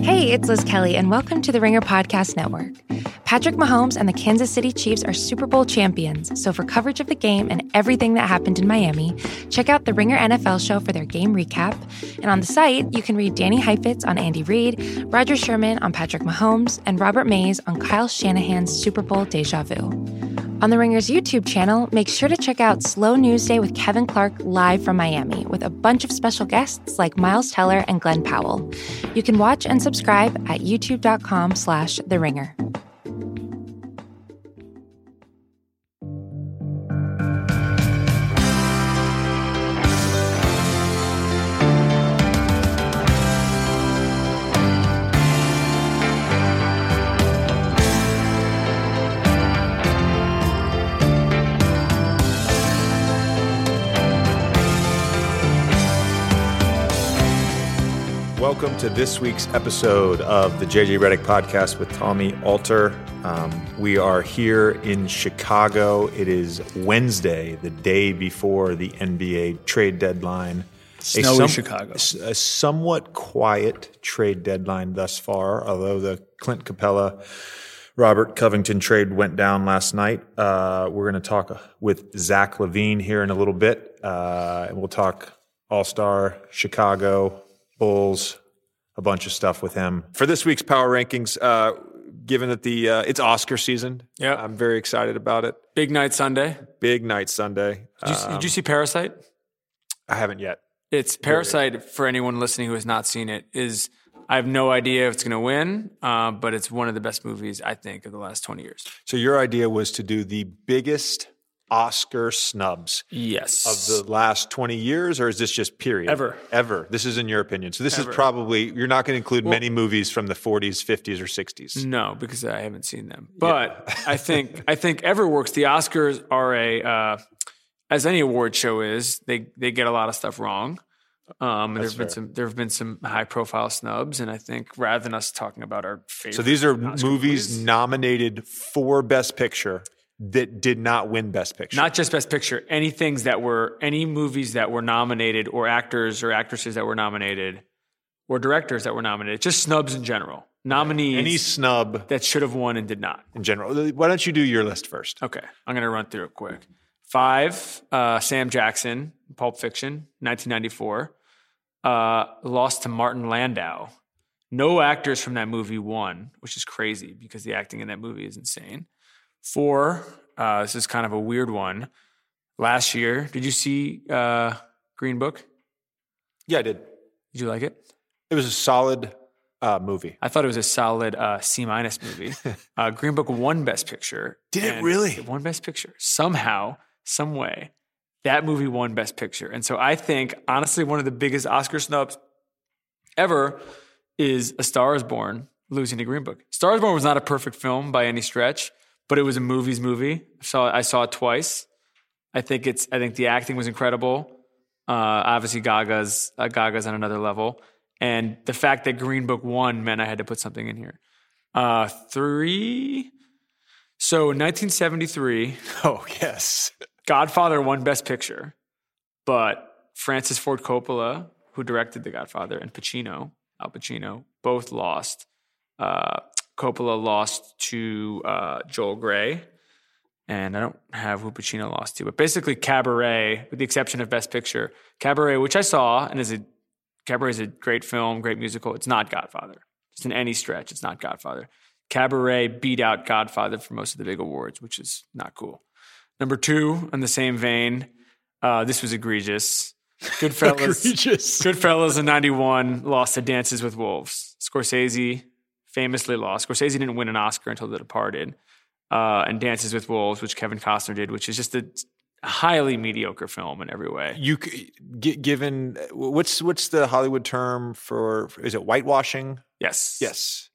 Hey, it's Liz Kelly, and welcome to the Ringer Podcast Network. Patrick Mahomes and the Kansas City Chiefs are Super Bowl champions, so for coverage of the game and everything that happened in Miami, check out the Ringer NFL show for their game recap. And on the site, you can read Danny Heifetz on Andy Reid, Roger Sherman on Patrick Mahomes, and Robert Mays on Kyle Shanahan's Super Bowl deja vu. On The Ringer's YouTube channel, make sure to check out Slow News Day with Kevin Clark live from Miami with a bunch of special guests like Miles Teller and Glen Powell. You can watch and subscribe at youtube.com slash The Ringer. Welcome to this week's episode of the JJ Redick podcast with Tommy Alter. Um, we are here in Chicago. It is Wednesday, the day before the NBA trade deadline. Snowy some- Chicago. A somewhat quiet trade deadline thus far, although the Clint Capela Robert Covington trade went down last night. Uh, we're going to talk with Zach LaVine here in a little bit, uh, and we'll talk All Star, Chicago, Bulls, a bunch of stuff with him for this week's power rankings. Uh, given that the uh, it's Oscar season, Yeah. I'm very excited about it. Big night Sunday. Big night Sunday. Did you, Um, did you see Parasite? I haven't yet. It's Parasite for anyone listening who has not seen it. Is I have no idea if it's going to win, uh, but it's one of the best movies I think of the last twenty years. So your idea was to do the biggest Oscar snubs Yes, of the last 20 years, or is this just period? Ever. Ever. This is in your opinion. So this Ever. is probably, you're not going to include many movies from the 40s, 50s, or 60s. no, because I haven't seen them. But I think I think ever works. The Oscars are a uh, as any award show is. They they get a lot of stuff wrong. Um, there have been fair. some there have been some high profile snubs, and I think rather than us talking about our favorite, So these are Oscar movies nominated for Best Picture that did not win Best Picture. not just best picture any things that were any movies that were nominated or actors or actresses that were nominated or directors that were nominated just snubs in general nominees Any snub that should have won and did not in general. Why don't you do your list first? okay i'm going to run through it quick five uh, sam jackson pulp fiction 1994 uh, lost to martin landau no actors from that movie won which is crazy because the acting in that movie is insane four. Uh, this is kind of a weird one. Last year did you see uh, green book? Yeah, I did. did you like it? It was a solid uh, movie. i thought it was a solid uh, c minus movie. Uh, green book won best picture. Did it really? it won best picture. Somehow some way that movie won best picture. And so i think honestly one of the biggest oscar snubs ever is a star is born losing to green book. Star is born was not a perfect film by any stretch but it was a movie's movie. I saw, I saw it twice. I think it's i think the acting was incredible. Uh, obviously gaga's uh, gaga's on another level. And the fact that green book won meant i had to put something in here. Uh, three so 1973 Oh, yes. Godfather won Best Picture, but Francis Ford Coppola, who directed The Godfather, and Pacino, Al Pacino, both lost. Uh, Coppola lost to uh, Joel Grey, and I don't have who Pacino lost to, but basically Cabaret, with the exception of Best Picture, Cabaret, which I saw, and is a Cabaret is a great film, great musical. It's not Godfather. Just in any stretch, it's not Godfather. Cabaret beat out Godfather for most of the big awards, which is not cool. Number two, in the same vein, uh, this was egregious. Goodfellas, Egregious. Goodfellas in '91 lost to Dances with Wolves. Scorsese famously lost. Scorsese didn't win an Oscar until The Departed, uh, and Dances with Wolves, which Kevin Costner did, which is just a highly mediocre film in every way. You given what's what's the Hollywood term for, for- is it whitewashing? Yes, Yes.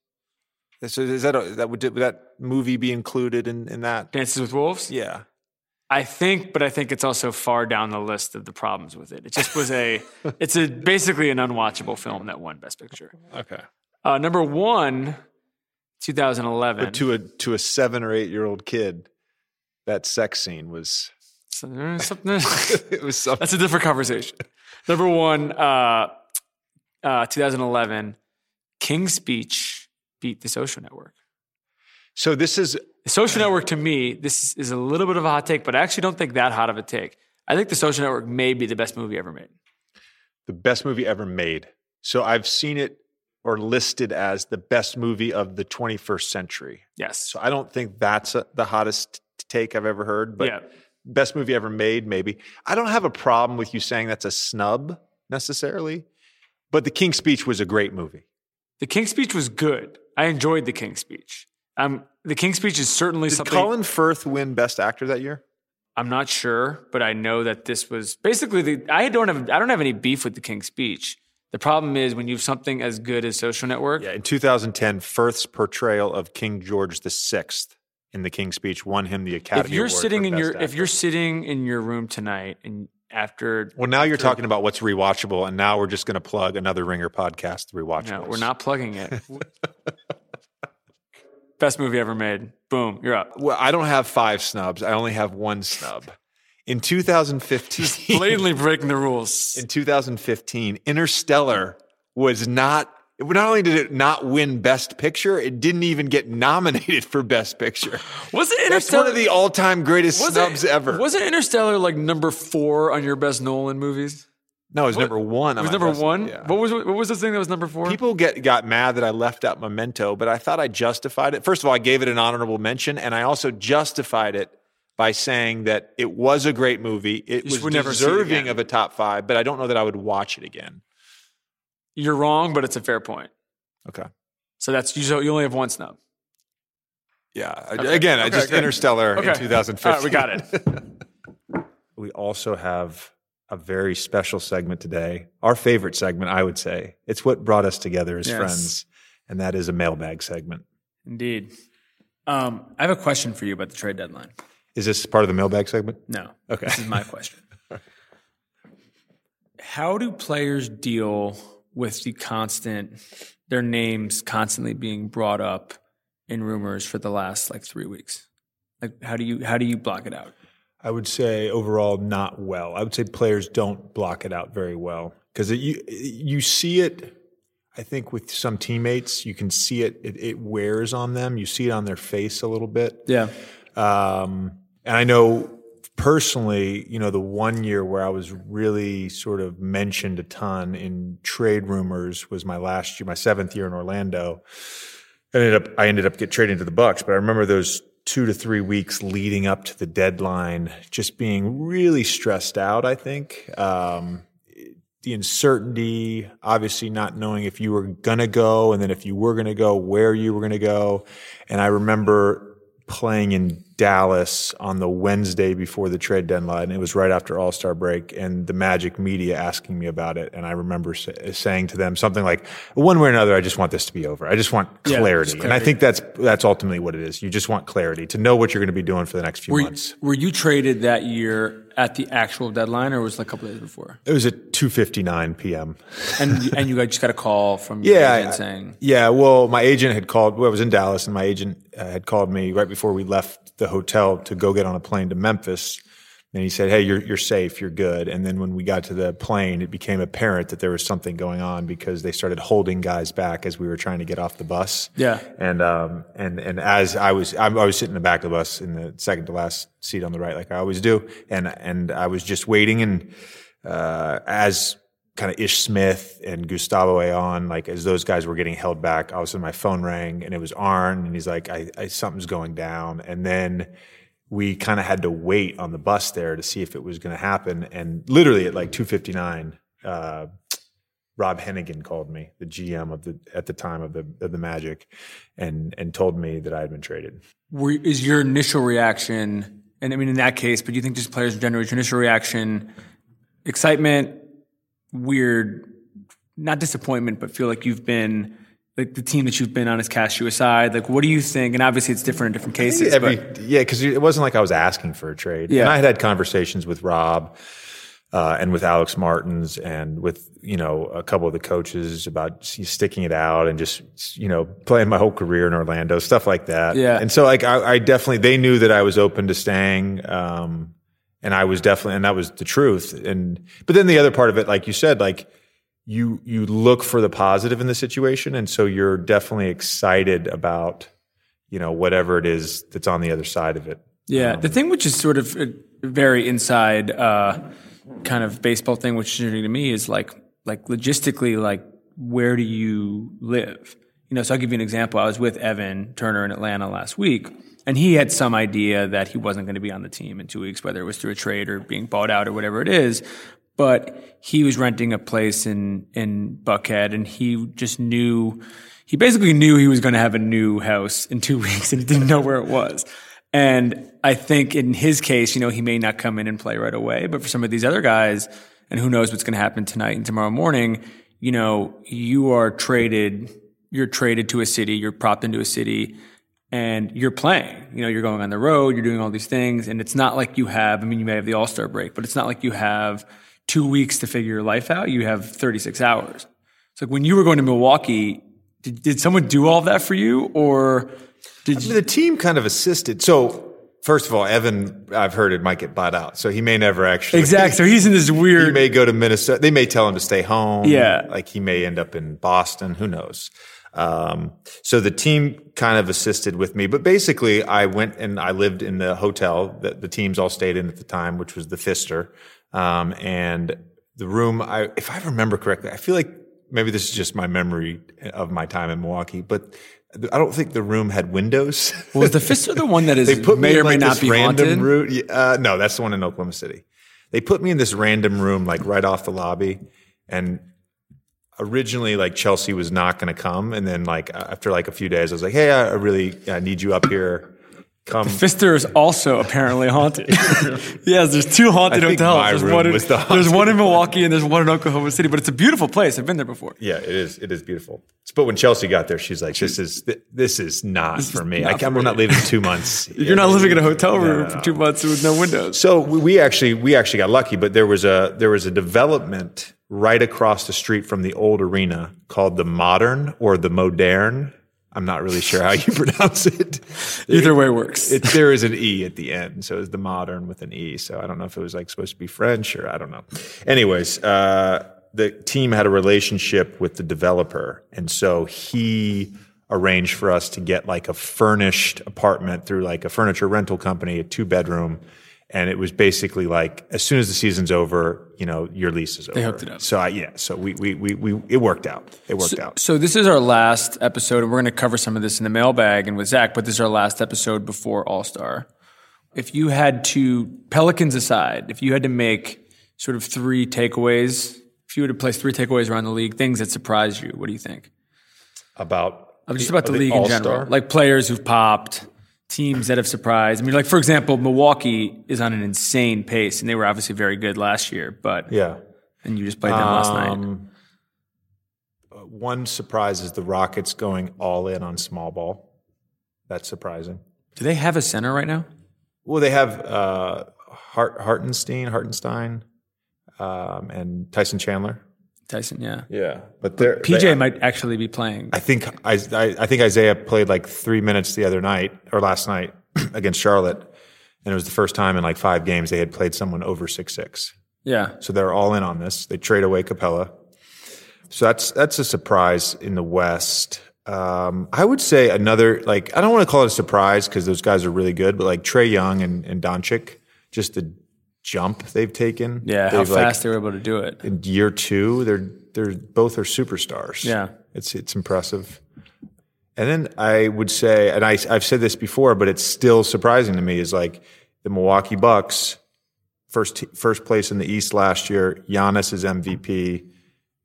So is that a, that would, would that movie be included in in that? Dances with Wolves. Yeah. I think, but I think it's also far down the list of the problems with it. It just was a, it's a basically an unwatchable film that won Best Picture. Okay. Uh, number one, 2011. But to a to a seven or eight year old kid, that sex scene was uh, something- it was something. That's a different conversation. Number one, uh, uh, 2011, King's Speech beat The Social Network. So this is The Social Network to me, this is a little bit of a hot take, but I actually don't think that hot of a take. I think The Social Network may be the best movie ever made. the best movie ever made. So I've seen it or listed as the best movie of the 21st century. Yes. So I don't think that's a, the hottest take I've ever heard, but yeah. best movie ever made, maybe. I don't have a problem with you saying that's a snub necessarily, but The King's Speech was a great movie. The King's Speech was good. I enjoyed The King's Speech. Um, the King's Speech is certainly something. Did something. Colin Firth win Best Actor that year? I'm not sure, but I know that this was basically the. I don't have. I don't have any beef with The King's Speech. The problem is when you have something as good as Social Network. Yeah, in 2010, Firth's portrayal of King George VI in The King's Speech won him the Academy if you're Award sitting in your if you're sitting in your room tonight and after Well, now you're talking about what's rewatchable, and now we're just going to plug another Ringer podcast, Rewatchables. no, we're not plugging it. Best movie ever made. Boom, you're up. Well, I don't have five snubs. I only have one snub. In 2015, Blatantly breaking the rules. in 2015, Interstellar was not. Not only did it not win Best Picture, it didn't even get nominated for Best Picture. Was it Interstellar? That's one of the all-time greatest was snubs it, ever. Was it Interstellar like number four on your best Nolan movies? no, it was number one. It was number best- one. yeah. What was what was the thing that was number four? People get got mad that I left out Memento, but I thought I justified it. First of all, I gave it an honorable mention, and I also justified it by saying that it was a great movie. It just was would never see it deserving of a top five, but I don't know that I would watch it again. You're wrong, but it's a fair point. Okay. So that's you. You only have one snub. Yeah. I- Again, I just good. Interstellar Okay. in 2015. All right, we got it. we also have a very special segment today. Our favorite segment, I would say. It's what brought us together as Yes. friends, and that is a mailbag segment. Indeed. Um, I have a question for you about the trade deadline. Is this part of the mailbag segment? No. Okay. This is my question. How do players deal with the constant, their names constantly being brought up in rumors for the last like three weeks? Like, how do you how do you block it out? I would say overall not well. I would say players don't block it out very well because you you see it. I think with some teammates, you can see it, it. It wears on them. You see it on their face a little bit. Yeah. Um, and I know personally, you know, the one year where I was really sort of mentioned a ton in trade rumors was my last year, my seventh year in Orlando. I ended up, I ended up get traded to the Bucks, but I remember those two to three weeks leading up to the deadline, just being really stressed out. I think um, the uncertainty, obviously not knowing if you were gonna go, and then if you were gonna go, where you were gonna go. And I remember playing in Dallas on the Wednesday before the trade deadline. It was right after All Star break, and the Magic media asking me about it. And I remember sa- saying to them something like, "One way or another, I just want this to be over. I just want Yeah, clarity." just And I think that's that's ultimately what it is. You just want clarity to know what you're going to be doing for the next few Were you, months. were you traded that year at the actual deadline, or was it a couple days before? It was at 2:59 p.m. And and you just got a call from your Yeah, agent saying, Yeah, well, my agent had called. Well, I was in Dallas, and my agent uh, had called me right before we left the hotel to go get on a plane to Memphis. And he said, "Hey, you're you're safe, you're good." And then when we got to the plane, it became apparent that there was something going on because they started holding guys back as we were trying to get off the bus. Yeah. And um and and as I was I was sitting in the back of the bus in the second to last seat on the right, like I always do, and and I was just waiting and uh, as kind of Ish Smith and Gustavo Ayón, like as those guys were getting held back, all of a sudden my phone rang and it was Arn, and he's like, I, I something's going down, and then we kind of had to wait on the bus there to see if it was going to happen, and literally at like two fifty nine. Uh, Rob Hennigan called me, the GM of the at the time of the of the Magic, and and told me that I had been traded. were, is your initial reaction, and I mean in that case, but do you think just players in general, your initial reaction excitement, weird, not disappointment, but feel like you've been like the team that you've been on has cast you aside? Like, what do you think? And obviously, it's different in different cases. Every, but yeah, because it wasn't like I was asking for a trade. Yeah. And I had had conversations with Rob uh, and with Alex Martins and with you know a couple of the coaches about sticking it out and just you know playing my whole career in Orlando, stuff like that. Yeah. And so like I, I definitely they knew that I was open to staying. Um, and I was definitely, and that was the truth. And but then the other part of it, like you said, like you you look for the positive in the situation, and so you're definitely excited about you know whatever it is that's on the other side of it. Yeah, the thing which is sort of a very inside uh, kind of baseball thing, which is interesting to me, is like like logistically, like where do you live? You know, so I'll give you an example. I was with Evan Turner in Atlanta last week, and he had some idea that he wasn't going to be on the team in two weeks, whether it was through a trade or being bought out or whatever it is. But he was renting a place in in Buckhead, and he just knew. He basically knew he was going to have a new house in two weeks, and he didn't know where it was. And I think in his case, you know, he may not come in and play right away, but for some of these other guys, and who knows what's going to happen tonight and tomorrow morning, you know, you are traded, you're traded to a city, you're propped into a city, and you're playing. You know, you're going on the road, you're doing all these things, and it's not like you have, I mean, you may have the All Star break, but it's not like you have two weeks to figure your life out. You have 36 hours. It's like when you were going to Milwaukee, did, did someone do all that for you, or did I mean, the team kind of assisted. So first of all, Evan, I've heard it might get bought out, so he may never actually. Exactly. So he's in this weird. He may go to Minnesota. They may tell him to stay home. Yeah. like he may end up in Boston. Who knows? Um, so the team kind of assisted with me, but basically, I went and I lived in the hotel that the teams all stayed in at the time, which was the Pfister, um, and the room. I, if I remember correctly, I feel like maybe this is just my memory of my time in Milwaukee, but I don't think the room had windows. was the Pfister the one that is they put me may in or may like not this be random haunted? room. Uh, no, that's the one in Oklahoma City. They put me in this random room, like right off the lobby, and originally, like Chelsea was not going to come, and then like after like a few days, I was like, "Hey, I I really I need you up here. Come." Pfister is also apparently haunted. yes, there's two haunted I think hotels. my There's room one, in, was the there's one in Milwaukee and there's one in Oklahoma City, but it's a beautiful place. I've been there before. Yeah, it is. It is beautiful. But when Chelsea got there, she's like, "This is th- this is not for me. I not can't, for I'm not me." leaving two months. You're not living in a hotel room no, for no. two months with no windows. So we actually we actually got lucky, but there was a there was a development right across the street from the old arena called the Modern or the Modern. I'm not really sure how you pronounce it. Either way works. It, there is an e at the end, so it's the Modern with an e. So I don't know if it was like supposed to be French or I don't know. Anyways, uh, the team had a relationship with the developer, and so he arranged for us to get like a furnished apartment through like a furniture rental company, a two bedroom. And it was basically like as soon as the season's over, you know, your lease is over. They hooked it up. So I, yeah, so we, we, we, we, it worked out. It worked out. So this is our last episode, and we're going to cover some of this in the mailbag and with Zach. But this is our last episode before All Star. If you had to Pelicans aside, if you had to make sort of three takeaways, if you were to place three takeaways around the league, things that surprised you, what do you think? About Of just about the, of league in general, like players who've popped, teams that have surprised. I mean, like for example, Milwaukee is on an insane pace, and they were obviously very good last year. But yeah. and you just played them last night. Um, uh, One surprise is the Rockets going all in on small ball. That's surprising. Do they have a center right now? Well, they have uh, Hart, Hartenstein, Hartenstein, um, and Tyson Chandler. Tyson, yeah. Yeah, but they're PJ they- might actually be playing. I think I, I, I think Isaiah played like three minutes the other night or last night against Charlotte, and it was the first time in like five games they had played someone over six six. yeah. So they're all in on this. They trade away Capela. So that's that's a surprise in the West. Um, I would say another like I don't want to call it a surprise because those guys are really good, but like Trae Young and, and Doncic, just the jump they've taken. Yeah, how They've, like, fast they were able to do it. in year two, they're they're both are superstars. Yeah. it's it's impressive. And then I would say, and I I've said this before, but it's still surprising to me is like the Milwaukee Bucks first first place in the East last year. Giannis is MVP,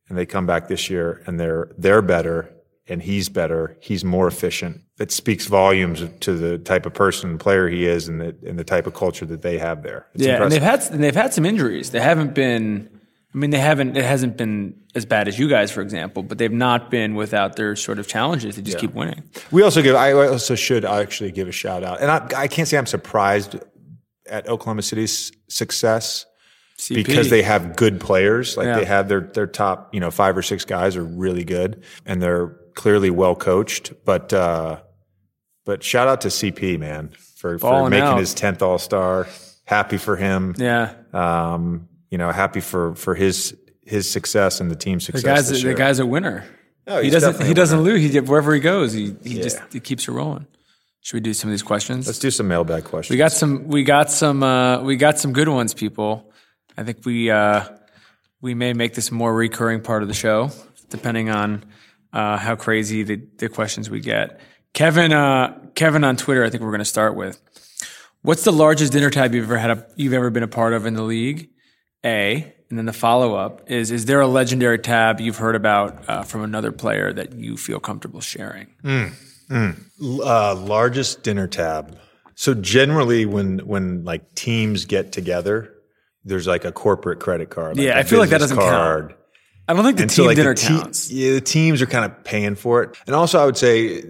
and they come back this year and they're they're better and he's better. He's more efficient. That speaks volumes to the type of person and player he is, and the and the type of culture that they have there. It's yeah, and they've had and they've had some injuries. They haven't been. I mean, they haven't. It hasn't been as bad as you guys, for example, but they've not been without their sort of challenges. They just keep winning. We also give. I also should actually give a shout out, and I, I can't say I'm surprised at Oklahoma City's success CP. because they have good players. Like Yeah. they have their their top, you know, five or six guys are really good, and they're clearly well coached. But uh, but shout out to CP man for, for making out. his tenth All Star. Happy for him. yeah, Um, you know, happy for for his his success and the team's The success. guy's this the guy's a winner. No, he doesn't he doesn't lose. He wherever he goes, he he just he keeps it rolling. Should we do some of these questions? Let's do some mailbag questions. We got some. We got some. Uh, we got some good ones, people. I think we uh, we may make this a more recurring part of the show, depending on uh, how crazy the, the questions we get. Kevin, uh, Kevin on Twitter. I think we're going to start with. What's the largest dinner tab you've ever had? A, you've ever been a part of in the league? A. And then the follow up is: Is there a legendary tab you've heard about uh, from another player that you feel comfortable sharing? uh, largest dinner tab. So generally, when when like teams get together, there's like a corporate credit card. like Yeah, I feel like that doesn't count. card. I don't think the And team so like dinner the te- counts. yeah, the teams are kind of paying for it. And also, I would say,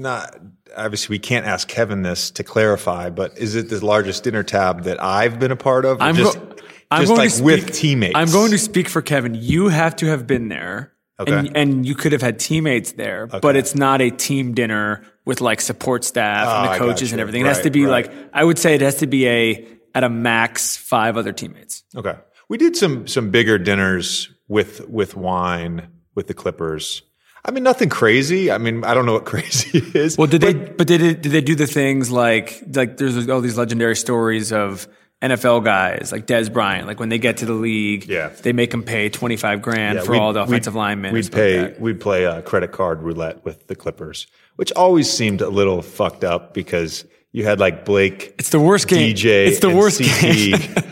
not obviously we can't ask Kevin this to clarify, but is it the largest dinner tab that I've been a part of? I'm just, go- I'm just going like to with teammates. I'm going to speak for Kevin. You have to have been there. Okay. And, and you could have had teammates there, but it's not a team dinner with like support staff Oh, and the oh, coaches and everything. It has to be right. like, I would say it has to be a, at a max five other teammates. Okay. We did some some bigger dinners with with wine with the Clippers. I mean, nothing crazy. I mean, I don't know what crazy is. Well, did they, but did it, did they do the things like, like there's all these legendary stories of NFL guys like Dez Bryant, like when they get to the league, Yeah. they make them pay 25 grand Yeah, for all the we'd- offensive linemen. We'd stuff like pay. we'd play uh, credit card roulette with the Clippers, which always seemed a little fucked up because you had like Blake, It's the worst game. DJ, It's the worst CP game.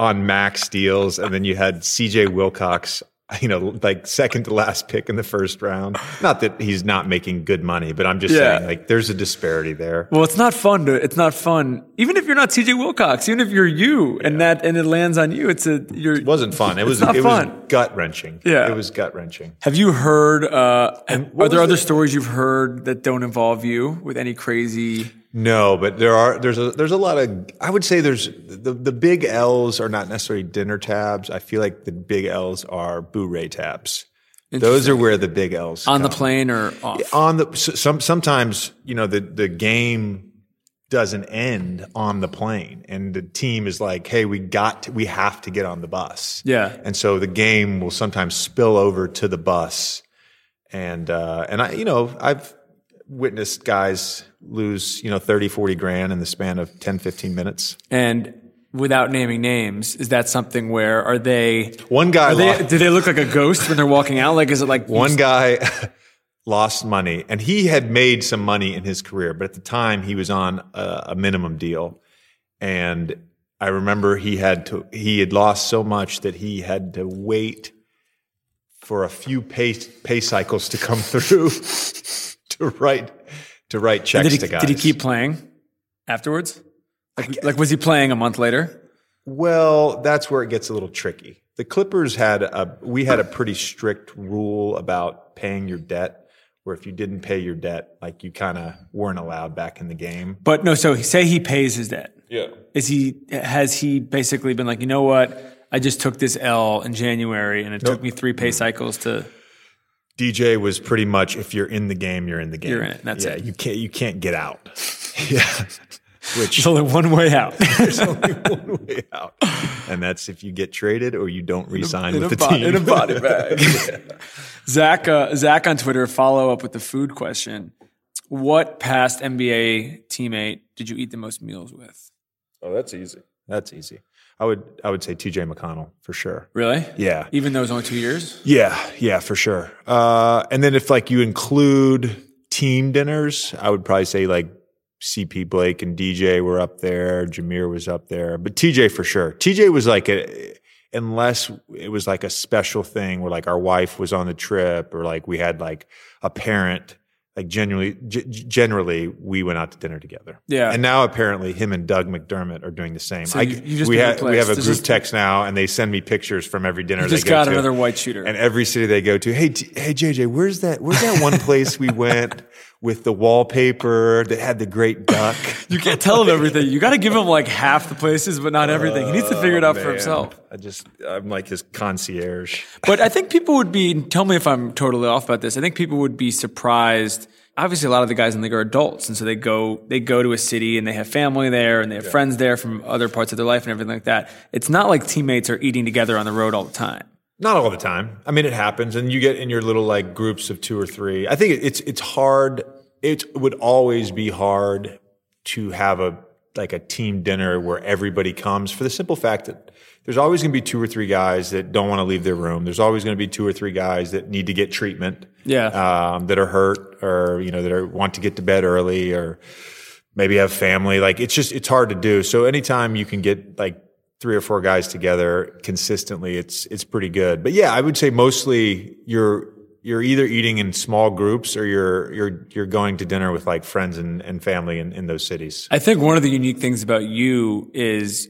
on max deals, and then you had CJ Wilcox. You know, like second to last pick in the first round. Not that he's not making good money, but I'm just Yeah. saying, like, there's a disparity there. Well, it's not fun to. It's not fun. Even if you're not TJ Wilcox, even if you're you, and that and it lands on you, it's a. You're. It wasn't fun. It was it fun. was gut wrenching. Yeah. it was gut wrenching. Have you heard? Uh, are there other the- stories you've heard that don't involve you with any crazy? No, but there are there's a there's a lot of I would say there's the the big L's are not necessarily dinner tabs. I feel like the big L's are Bourré tabs. Those are where the big L's On the plane or off? on the some sometimes you know the the game doesn't end on the plane and the team is like hey we got to, we have to get on the bus Yeah. and so the game will sometimes spill over to the bus and uh and i you know i've witnessed guys lose you know 30 40 grand in the span of 10 15 minutes And without naming names, is that something where are they? one guy Are they do they look like a ghost when they're walking out? Like is it like one guy lost money and he had made some money in his career but at the time he was on a, a minimum deal and i remember he had to he had lost so much that he had to wait for a few pay pay cycles to come through to write to write checks Did he, to guys did he keep playing afterwards? Like, like was he playing a month later? Well, that's where it gets a little tricky. The Clippers had a we had a pretty strict rule about paying your debt, where if you didn't pay your debt, like you kind of weren't allowed back in the game. But no, so say he pays his debt. Yeah. Is he has he basically been like, you know what? I just took this L in January and it took me three pay cycles to DJ was pretty much if you're in the game, you're in the game. You're in it, that's yeah, it. You can't you can't get out. yeah. Which there's only one way out. there's only one way out, and that's if you get traded or you don't re-sign in, with a the bo- team. in a body bag. Zach, uh, Zach on Twitter, follow up with the food question. What past NBA teammate did you eat the most meals with? oh, that's easy. That's easy. I would I would say T.J. McConnell for sure. Really? Yeah. Even though it was only two years? Yeah, yeah, for sure. Uh, and then if like you include team dinners, I would probably say like CP Blake and DJ were up there. Jameer was up there, but TJ for sure. TJ was like a, unless it was like a special thing where like our wife was on the trip or like we had like a parent. Like generally, g- generally, we went out to dinner together. Yeah. and now apparently him and Doug McDermott are doing the same. So I, you- you just we have we have a. Group text now, and they send me pictures from every dinner. You they just go got to. another white shooter. And every city they go to, hey, T- hey, JJ, where's that? Where's that one place we went with the wallpaper that had the great duck? you can't tell him everything. You got to give him like half the places, but not everything. He needs to figure it oh, out for himself. I just, I'm like his concierge. But I think people would be, tell me if I'm totally off about this. I think people would be surprised. Obviously, a lot of the guys in the league are adults. And so they go, they go to a city and they have family there and they have friends there from other parts of their life and everything like that. It's not like teammates are eating together on the road all the time. Not all the time. I mean, it happens, and you get in your little like groups of two or three. I think it's it's hard. It would always be hard to have a like a team dinner where everybody comes for the simple fact that there's always going to be two or three guys that don't want to leave their room. There's always going to be two or three guys that need to get treatment. Yeah. Um, that are hurt or you know that are want to get to bed early or maybe have family. Like it's just it's hard to do. So anytime you can get like three or four guys together consistently, it's it's pretty good. But yeah, I would say mostly you're you're either eating in small groups or you're you're you're going to dinner with like friends and, and family in, in those cities. I think one of the unique things about you is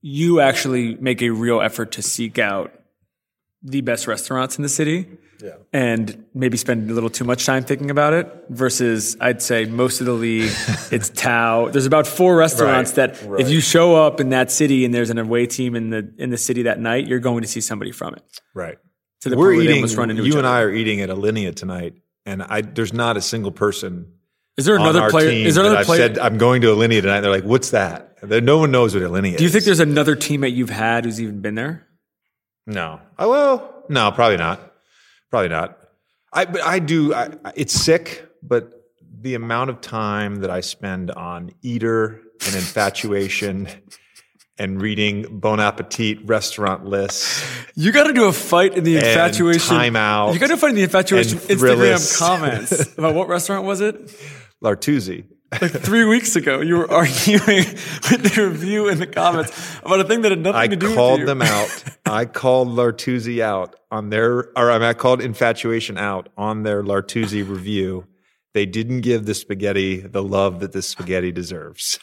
you actually make a real effort to seek out the best restaurants in the city. Yeah. And maybe spend a little too much time thinking about it versus I'd say most of the league, it's Tao. There's about four restaurants Right, that right. if you show up in that city and there's an away team in the in the city that night, you're going to see somebody from it. Right. To the We're point where they eating. almost run you and other. I are eating at Alinea tonight, and I there's not a single person Is there on another our player? Is there that another I've player? said I'm going to Alinea tonight. They're like, "What's that?" There- No one knows what Alinea is. do you think there's another teammate you've had who's even been there? No. Oh, well, no, probably not. Probably not. I, but I do. I, it's sick, but the amount of time that I spend on Eater and Infatuation and reading Bon Appetit restaurant lists You got to do a fight in the infatuation. Time Out, You got to find the infatuation Instagram comments about what restaurant was it? L'Artusi. Like three weeks ago, you were arguing with the review in the comments about a thing that had nothing I to do with called them out. I called L'Artusi out on their, or I, mean, I called Infatuation out on their L'Artusi review. They didn't give the spaghetti the love that the spaghetti deserves.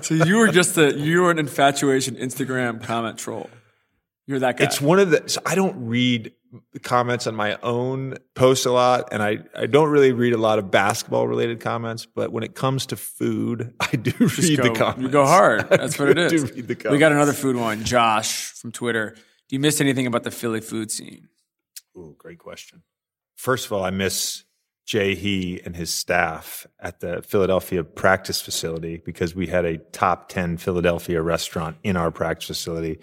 So you were just a you were an infatuation Instagram comment troll. You're that guy. It's one of the. So I don't read comments on my own posts a lot, and I I don't really read a lot of basketball related comments. But when it comes to food, I do read go, the comments. You go hard. That's what it is. Do read the we got another food one. Josh from Twitter. Do you miss anything about the Philly food scene? Ooh, great question. First of all, I miss Jay He and his staff at the Philadelphia practice facility because we had a top 10 Philadelphia restaurant in our practice facility.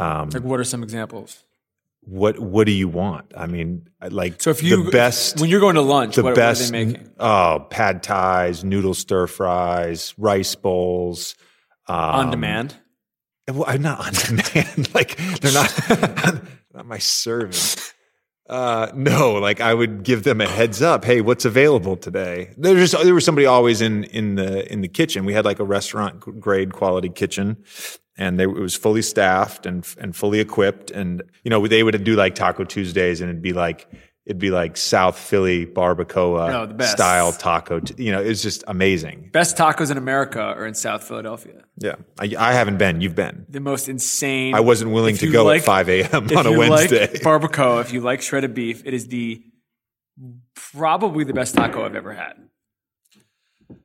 Um, Like, what are some examples? what what do you want? I mean, like So if you the best when you're going to lunch, the what, best what are they making? oh pad thais, noodle stir fries, rice bowls um, On demand. Well, I'm not on demand. like they're not not my servant. Uh, no, like I would give them a heads up. Hey, what's available today? There's just, there was somebody always in in the in the kitchen. We had like a restaurant grade quality kitchen, and they, it was fully staffed and and fully equipped. And you know they would do like Taco Tuesdays, and it'd be like it'd be like South Philly barbacoa best. style taco. You know, it's just amazing. Best tacos in America are in South Philadelphia. Yeah, I, I haven't been. You've been. The most insane. I wasn't willing to go like- at 5 a.m. on a Wednesday. Like barbacoa, if you like shredded beef, it is the probably the best taco I've ever had.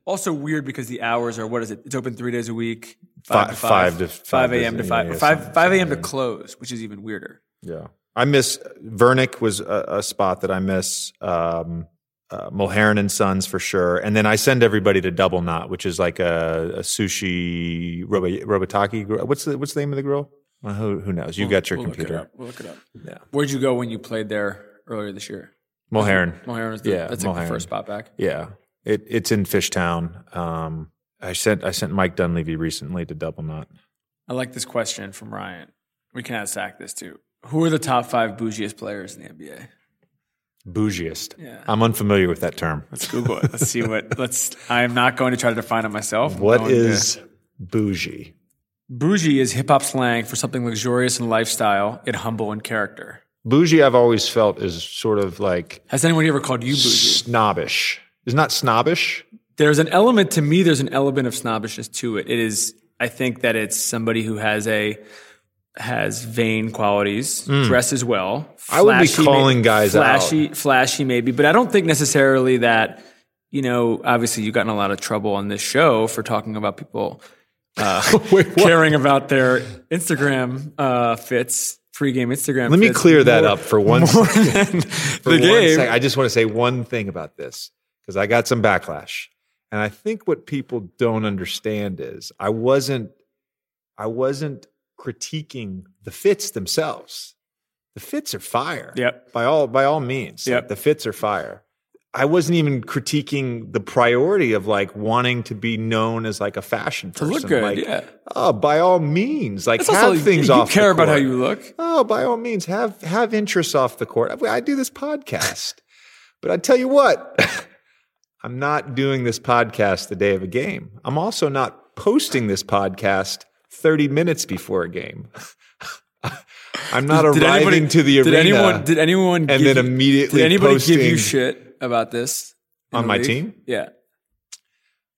Also weird because the hours are what is it? It's open three days a week, five, to five five, to- five five a.m. to five, yeah, five a.m. to close, which is even weirder. yeah. I miss Vernick was a, a spot that I miss. Um, uh, Mulherin and Sons for sure. And then I send everybody to Double Knot, which is like a, a sushi robo, robotaki. grill. What's the, what's the name of the grill? Well, who, who knows? You got your We'll look computer. up. We'll look it up. Yeah. Where'd you go when you played there earlier this year? Mulherin. Mulherin was the, Yeah, that's like the first spot back. Yeah. It, it's in Fishtown. Um, I sent, I sent Mike Dunleavy recently to Double Knot. I like this question from Ryan. We can ask Zach this too. Who are the top five bougiest players in the NBA? Bougiest. Yeah. I'm unfamiliar with that term. Let's Google it. Let's see what. Let's. I am not going to try to define it myself. I'm What to- bougie? bougie? Is hip hop slang for something luxurious in lifestyle, yet humble in character. Bougie, I've always felt is sort of like Has anyone ever called you bougie? snobbish. Isn't that snobbish? There's an element to me. There's an element of snobbishness to it. It is. I think that it's somebody who has a has vain qualities, dresses well. Hmm. I would be flashy calling guys out. flashy, flashy maybe, but I don't think necessarily that. You know, obviously, you've gotten in a lot of trouble on this show for talking about people uh, caring about their Instagram uh, fits, pregame Instagram. Let me clear that more- up for one than For the one game. sec- I just want to say one thing about this because I got some backlash. And I think what people don't understand is I wasn't I wasn't critiquing the fits themselves. the fits are fire. Yep. By all by all means. Yep. Like, the fits are fire. I wasn't even critiquing the priority of like wanting to be known as like a fashion person. To look good, Like, yeah. Oh, by all means, like That's have also, things you off. the care about how you look. Oh, by all means, have have interests off the court. I, I do this podcast, but I tell you what, I'm not doing this podcast the day of a game. I'm also not posting this podcast 30 minutes before a game. I'm not Did arriving anybody- to the Did arena anyone? Did anyone? and give then you- immediately Did anybody give you shit about this On my league? team? Yeah.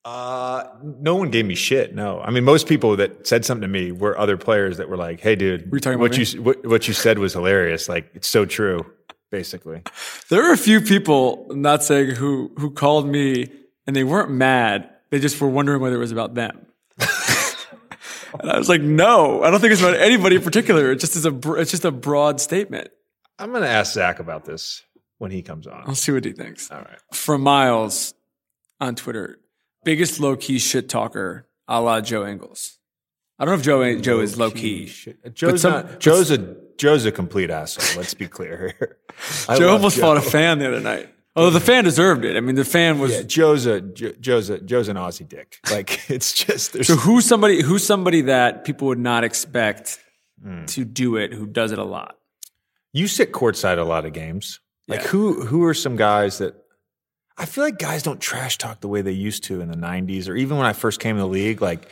Uh, no one gave me shit. No, I mean most people that said something to me were other players that were like, "Hey, dude, Were you what you what, what you said was hilarious. Like it's so true." Basically, There were a few people, I'm not saying who, who called me and they weren't mad. They just were wondering whether it was about them. and I was like, no, I don't think it's about anybody in particular. It just is a, it's just a broad statement. I'm going to ask Zach about this when he comes on. I'll see what he thinks. All right. From Miles on Twitter, biggest low key shit talker, a la Joe Ingles. I don't know if Joe, Joe is low key. Joe's some- not. Joe's a Joe's a complete asshole. Let's be clear here. Joe almost fought a fan the other night. Although the fan deserved it. I mean, the fan was Yeah, Joe's a Jo- Joe's a Joe's an Aussie dick. Like it's just there's So who's somebody who's somebody that people would not expect Hmm. to do it who does it a lot? you sit courtside a lot of games. Like Yeah. who who are some guys that I feel like guys don't trash talk the way they used to in the '90s, or even when I first came in the league. Like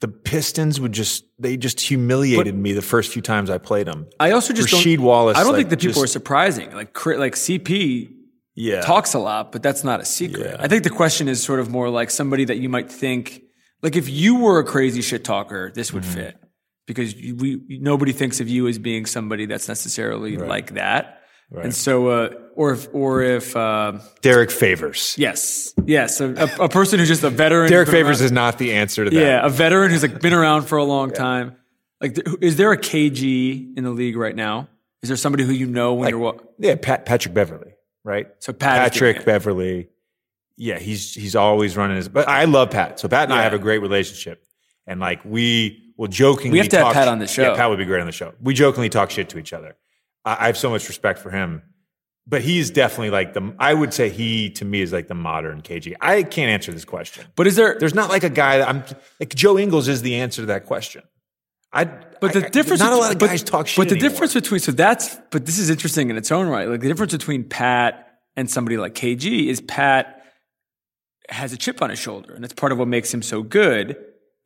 the Pistons would just they just humiliated me the first few times I played them. I also just Rasheed don't, Wallace. I don't like, think the people are surprising. Like like CP yeah talks a lot, but that's not a secret. Yeah. I think the question is sort of more like somebody that you might think like if you were a crazy shit talker, this would Mm-hmm. fit because we nobody thinks of you as being somebody that's necessarily like that. And so, uh, or if, or if, uh, Derrick Favors. yes, yes, a, a, person who's just a veteran. Derrick Favors around- is not the answer to that. Yeah, a veteran who's like been around for a long time. Like, is there a KG in the league right now? Is there somebody who you know when you're wa- Yeah, Pat, Patrick Beverley, right? So Pat Patrick. Beverley. Yeah, he's he's always running his. But I love Pat. So Pat and I have a great relationship, and like we will jokingly. We have to have talk- Pat on the show. Yeah, Pat would be great on the show. We jokingly talk shit to each other. I, I have so much respect for him, but he's definitely like the. I would say he to me is like the modern KG. I can't answer this question. But is there? There's not like a guy that I'm like Joe Ingles is the answer to that question. I. But the I- difference, Not a lot of but- guys talk shit. But the anymore. difference between so that's but this is interesting in its own right. Like the difference between Pat and somebody like KG is Pat has a chip on his shoulder, and that's part of what makes him so good.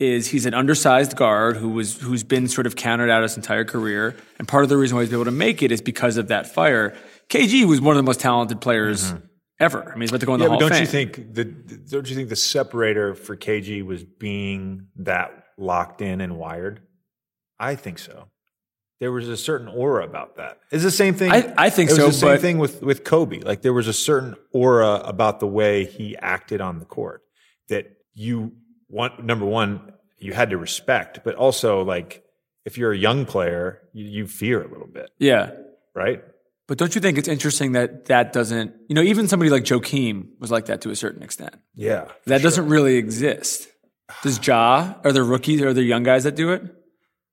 Is he's an undersized guard who was who's been sort of counted out his entire career, and part of the reason why he's been able to make it is because of that fire. KG was one of the most talented players ever. I mean, he's about to go in Mm-hmm. Yeah, the Hall don't of Fame. you think the don't you think the separator for KG was being that locked in and wired? I think so. There was a certain aura about that. It's the same thing. I- I think it was so, The same thing with with Kobe. Like there was a certain aura about the way he acted on the court that you want. Number one, you had to respect, but also like if you're a young player, you, you fear a little bit, yeah, right? but don't you think it's interesting that that doesn't? You know, even somebody like Joakim was like that to a certain extent. Yeah, That doesn't really exist. Does Ja? Are there rookies? Are there young guys that do it?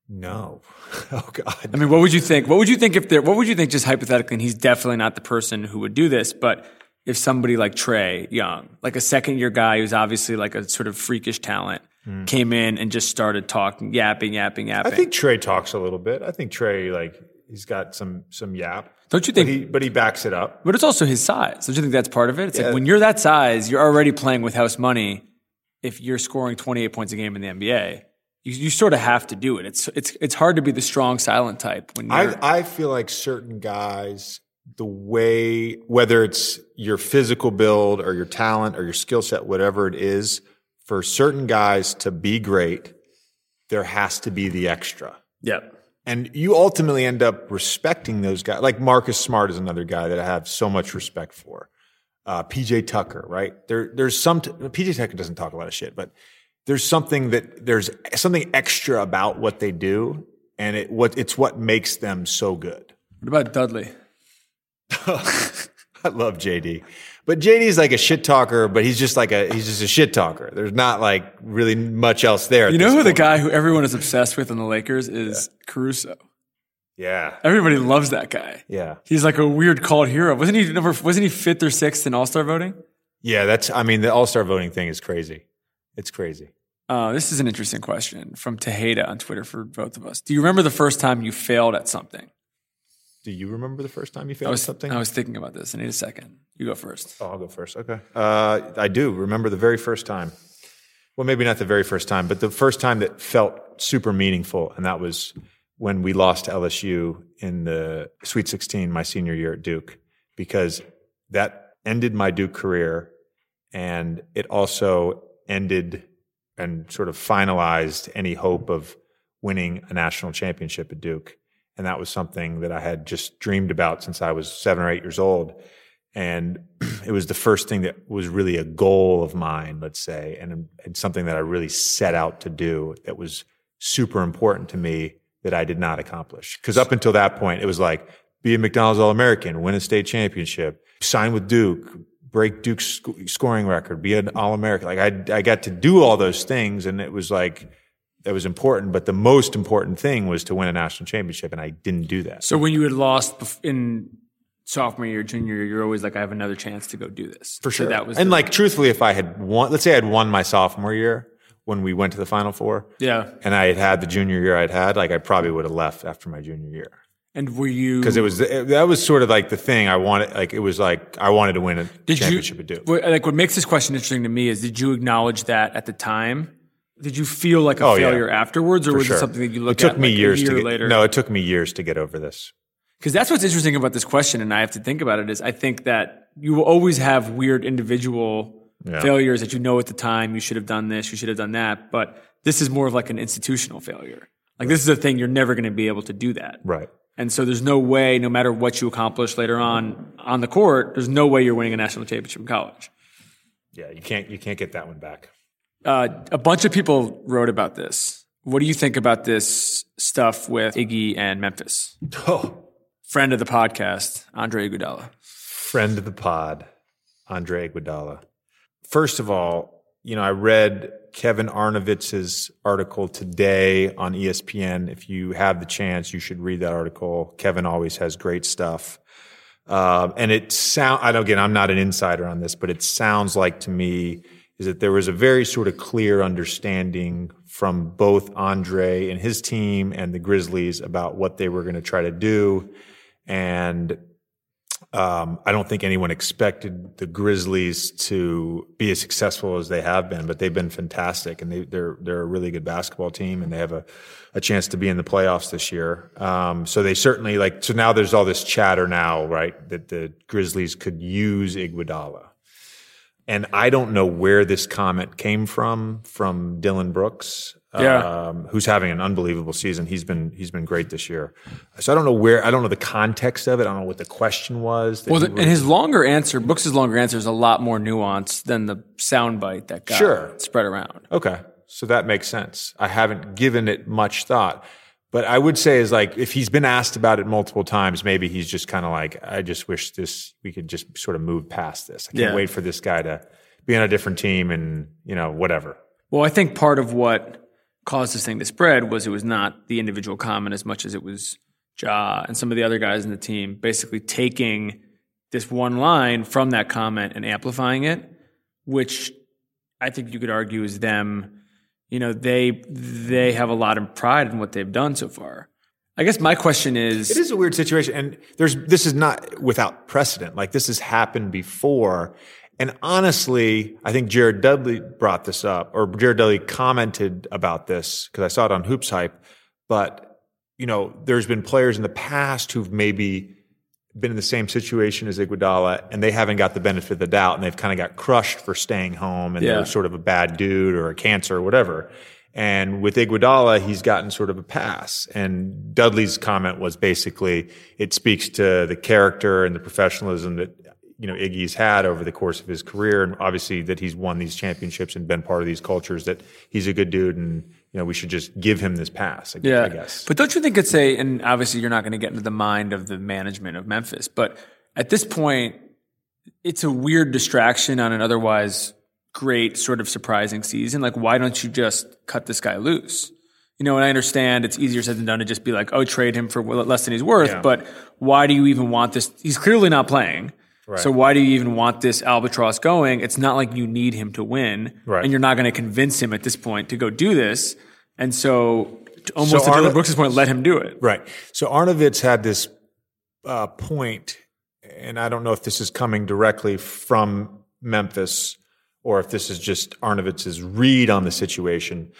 no. Oh God. I mean, what would you think? What would you think if there? What would you think just hypothetically? And he's definitely not the person who would do this, but if somebody like Trae Young, like a second year guy who's obviously like a sort of freakish talent, mm. came in and just started talking, yapping, yapping, yapping. I think Trae talks a little bit. I think Trae like he's got some some yap. Don't you But think? he but he backs it up. But it's also his size. Don't you think that's part of it? It's Yeah. like when you're that size, you're already playing with house money. If you're scoring 28 points a game in the NBA, you, you sort of have to do it. It's it's it's hard to be the strong silent type when you're. I I feel like certain guys, the way whether it's your physical build or your talent or your skill set, whatever it is, for certain guys to be great, there has to be the extra. yep. And you ultimately end up respecting those guys. Like Marcus Smart is another guy that I have so much respect for. Uh, PJ Tucker, right? There, there's some, t- PJ Tucker doesn't talk a lot of shit, but there's something that there's something extra about what they do. And it, what, it's what makes them so good. What about Dudley? I love JD, but JD's like a shit talker, but he's just like a, he's just a shit talker. There's not like really much else there. You know who the guy who everyone is obsessed with in the Lakers is Caruso. Yeah. Everybody loves that guy. Yeah. He's like a weird cult hero. Wasn't he number? Wasn't he fifth or sixth in All Star voting? Yeah, that's I mean the all-star voting thing is crazy. It's crazy. Uh, this is an interesting question from Tejeda on Twitter for both of us. Do you remember the first time you failed at something? Do you remember the first time you I failed was something? I was thinking about this. I need a second. You go first. Oh, I'll go first. Okay. Uh, I do remember the very first time. Well, maybe not the very first time, but the first time that felt super meaningful, and that was when we lost to LSU in the Sweet 16 my senior year at Duke, because that ended my Duke career, and it also ended and sort of finalized any hope of winning a national championship at Duke. And that was something that I had just dreamed about since I was seven or eight years old. And it was the first thing that was really a goal of mine, let's say, and, and something that I really set out to do that was super important to me that I did not accomplish. Because up until that point, it was like be a McDonald's All American, win a state championship, sign with Duke, break Duke's sc- scoring record, be an All American. Like I, I got to do all those things, and it was like that was important. But the most important thing was to win a national championship, and I didn't do that. So when you had lost in sophomore year, junior year, you're always like, I have another chance to go do this. For So sure. that was and like truthfully, if I had won, let's say I had won my sophomore year when we went to the Final Four, yeah. and I had had the junior year I'd had, like I probably would have left after my junior year And were you because it was it, that was sort of like the thing I wanted. Like it was like I wanted to win a Did championship you, at Duke. like what makes this question interesting to me is did you acknowledge that at the time? Did you feel like a Oh, yeah. failure afterwards, or For was sure. it something that you It looked took at me like years a year to get later? no. It took me years to get over this. Because that's what's interesting about this question, and I have to think about it. Is I think that you will always have weird individual Yeah. failures that you know at the time you should have done this, you should have done that, but this is more of like an institutional failure. Like this is a thing you're never going to be able to do that. Right. And so there's no way, no matter what you accomplish later on on the court, there's no way you're winning a national championship in college. Yeah. You can't. You can't get that one back. Uh, a bunch of people wrote about this. What do you think about this stuff with Iggy and Memphis? Oh, Friend of the podcast, Andre Iguodala. friend of the pod, Andre Iguodala. First of all, you know, I read Kevin Arnovitz's article today on ESPN. If you have the chance, you should read that article. Kevin always has great stuff. Um, and it sound, I don't, again, I'm not an insider on this, but it sounds like to me is that there was a very sort of clear understanding from both Andre and his team and the Grizzlies about what they were going to try to do. And um, I don't think anyone expected the Grizzlies to be as successful as they have been, but they've been fantastic, and they, they're they're a really good basketball team, and they have a, a chance to be in the playoffs this year. Um, so they certainly like. So now there's all this chatter now, right, that the Grizzlies could use Iguodala, and I don't know where this comment came from from Dillon Brooks Yeah. um, who's having an unbelievable season. He's been he's been great this year. So I don't know where I don't know the context of it. I don't know what the question was. Well, the, and his longer answer, Brooks' longer answer is a lot more nuanced than the soundbite that got Sure. spread around. okay, so that makes sense. I haven't given it much thought, but I would say is like if he's been asked about it multiple times, maybe he's just kind of like, I just wish this we could just sort of move past this. I can't Yeah. wait for this guy to be on a different team and you know whatever. Well, I think part of what caused this thing to spread was it was not the individual comment as much as it was Ja and some of the other guys in the team basically taking this one line from that comment and amplifying it, which I think you could argue is them. You know, they they have a lot of pride in what they've done so far. I guess my question is, It is a weird situation, and there's this is not without precedent. Like this has happened before, and honestly, I think Jared Dudley brought this up, or Jared Dudley commented about this because I saw it on Hoops Hype. But you know, there's been players in the past who've maybe been in the same situation as Iguodala, and they haven't got the benefit of the doubt, and they've kind of got crushed for staying home, and Yeah. they're sort of a bad dude or a cancer or whatever. And with Iguodala, he's gotten sort of a pass. And Dudley's comment was basically, it speaks to the character and the professionalism that, you know, Iggy's had over the course of his career. And obviously that he's won these championships and been part of these cultures that he's a good dude. And, you know, we should just give him this pass, I, Yeah, I guess. But don't you think it's a, and obviously you're not going to get into the mind of the management of Memphis, but at this point, it's a weird distraction on an otherwise great, sort of surprising season. Like, why don't you just cut this guy loose? You know, and I understand it's easier said than done to just be like, oh, trade him for less than he's worth. Yeah. But why do you even want this? He's clearly not playing. So why do you even want this albatross going? It's not like you need him to win, Right. and you're not going to convince him at this point to go do this. And so, almost So to Dillon Brooks' point, let him do it. Right. So Arnovitz had this uh, point, and I don't know if this is coming directly from Memphis or if this is just Arnovitz's read on the situation.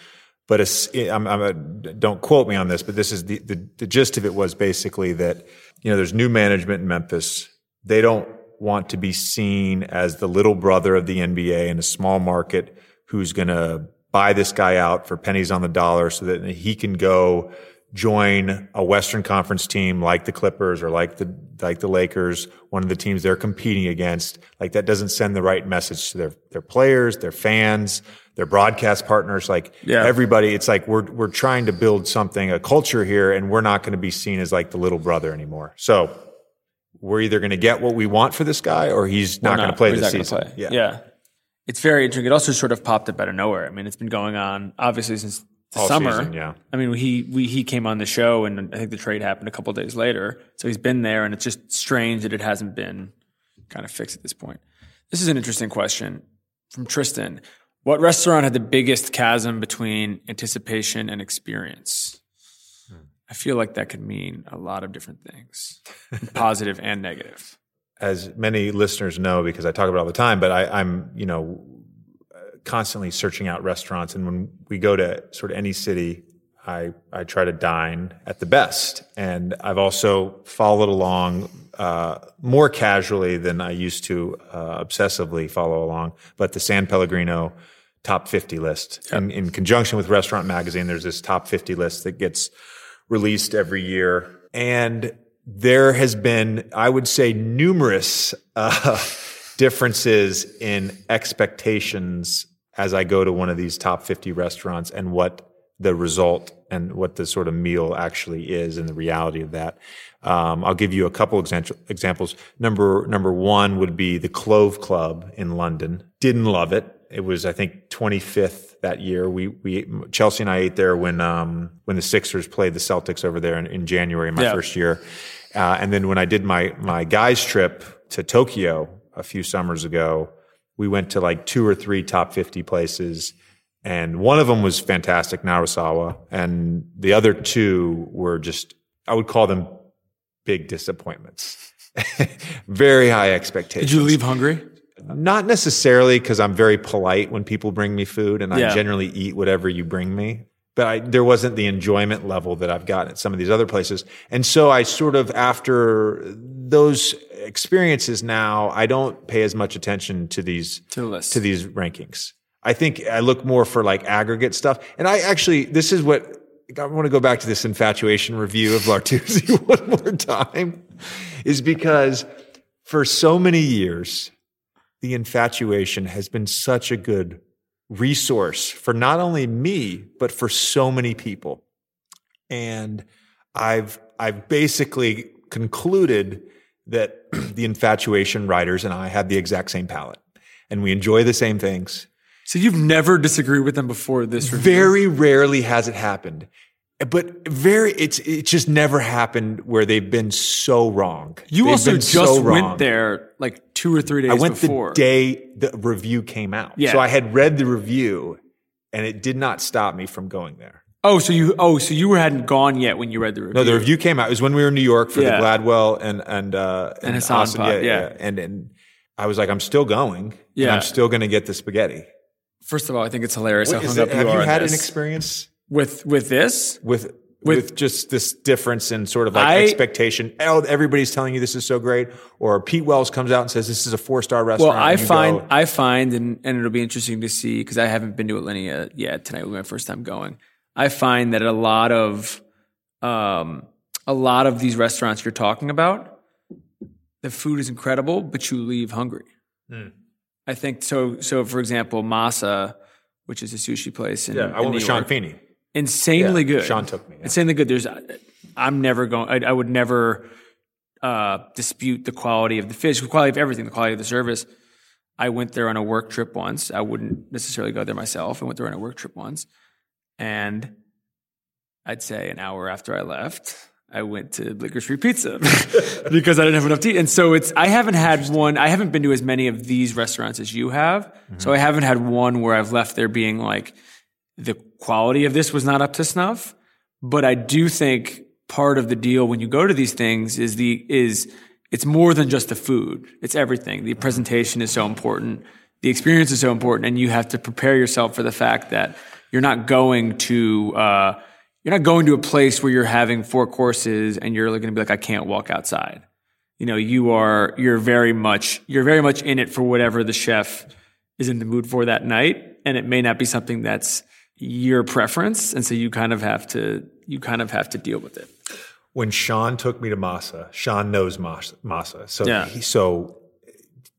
But it's, I'm, I'm a, don't quote me on this, but this is the, the the gist of it was basically that you know there's new management in Memphis. They don't want to be seen as the little brother of the NBA in a small market who's going to buy this guy out for pennies on the dollar so that he can go join a Western Conference team like the Clippers or like the like the Lakers, one of the teams they're competing against. Like that doesn't send the right message to their their players, their fans, their broadcast partners. Like Yeah. everybody, it's like we're we're trying to build something, a culture here, and we're not going to be seen as like the little brother anymore. So we're either going to get what we want for this guy, or he's not, going to play this season. play. Yeah. It's very interesting. It also sort of popped up out of nowhere. I mean, it's been going on obviously since the All summer. season, yeah. I mean, he we he came on the show, and I think the trade happened a couple days later. So he's been there, and it's just strange that it hasn't been kind of fixed at this point. This is an interesting question from Tristan. What restaurant had the biggest chasm between anticipation and experience? Hmm. I feel like that could mean a lot of different things, positive and negative. As many listeners know because I talk about it all the time, but I, I'm, you know, constantly searching out restaurants. And when we go to sort of any city, I, I try to dine at the best. And I've also followed along uh, more casually than I used to uh, obsessively follow along, but the San Pellegrino top 50 list. In, in conjunction with Restaurant Magazine, there's this top 50 list that gets released every year. And there has been, I would say, numerous uh, differences in expectations as I go to one of these top 50 restaurants and what the result and what the sort of meal actually is and the reality of that. Um, I'll give you a couple exam- examples. Number number one would be the Clove Club in London. Didn't love it. It was, I think, 25th that year. We we Chelsea and I ate there when um, when the Sixers played the Celtics over there in, in January, my Yeah. first year. Uh, and then when I did my my guys trip to Tokyo a few summers ago, we went to like two or three top 50 places. And one of them was fantastic, Narisawa. And the other two were just, I would call them big disappointments. very high expectations. Did you leave hungry? Not necessarily because I'm very polite when people bring me food and I generally eat whatever you bring me. But I, there wasn't the enjoyment level that I've gotten at some of these other places. And so I sort of, after those experiences now, I don't pay as much attention to these, To to these rankings. I think I look more for like aggregate stuff. And I actually, this is what I want to go back to this infatuation review of L'Artusi one more time, is because for so many years, the infatuation has been such a good resource for not only me, but for so many people. And I've, I've basically concluded that the infatuation writers and I have the exact same palate and we enjoy the same things. So you've never disagreed with them before this review? Very rarely has it happened. But very, it's it just never happened where they've been so wrong. You They've also just so went there like two or three days I went before. the day the review came out. Yeah. So I had read the review and it did not stop me from going there. oh, so you oh, so you hadn't gone yet when you read the review. No, the review came out. It was when we were in New York for Yeah. the Gladwell and and uh, And Hassan Austin. pod, yeah. And and I was like, I'm still going. and Yeah. I'm still going to get the spaghetti. First of all, I think it's hilarious how Is hung it- up you have are you on had an experience with with this. with With- with, just this difference in sort of like I- expectation? Oh, everybody's telling you this is so great, or Pete Wells comes out and says this is a four star restaurant. Well. I find go, I find and, and it'll be interesting to see because I haven't been to Alinea yet. Tonight will be my first time going. I find that a lot of um, a lot of these restaurants you're talking about, the food is incredible, but you leave hungry. Hmm. I think so. So, for example, Masa, which is a sushi place in, yeah, I went with Sean Feeney. Insanely Yeah, good. Sean took me, yeah. Insanely good. There's, I'm never going. I, I would never uh, dispute the quality of the fish, the quality of everything, the quality of the service. I went there on a work trip once. I wouldn't necessarily go there myself. I went there on a work trip once, and I'd say an hour after I left, I went to Bleecker Street Pizza because I didn't have enough to eat. And so it's, I haven't had one, I haven't been to as many of these restaurants as you have. So I haven't had one where I've left there being like, the quality of this was not up to snuff. But I do think part of the deal when you go to these things is the, is it's more than just the food. It's everything. The presentation is so important. The experience is so important. And you have to prepare yourself for the fact that you're not going to, uh, you're not going to a place where you're having four courses and you're going to be like, I can't walk outside. You know, you are, you're very much, you're very much in it for whatever the chef is in the mood for that night. And it may not be something that's your preference. And so you kind of have to, you kind of have to deal with it. When Sean took me to Masa, Sean knows Mas- Masa. So, Yeah. he, so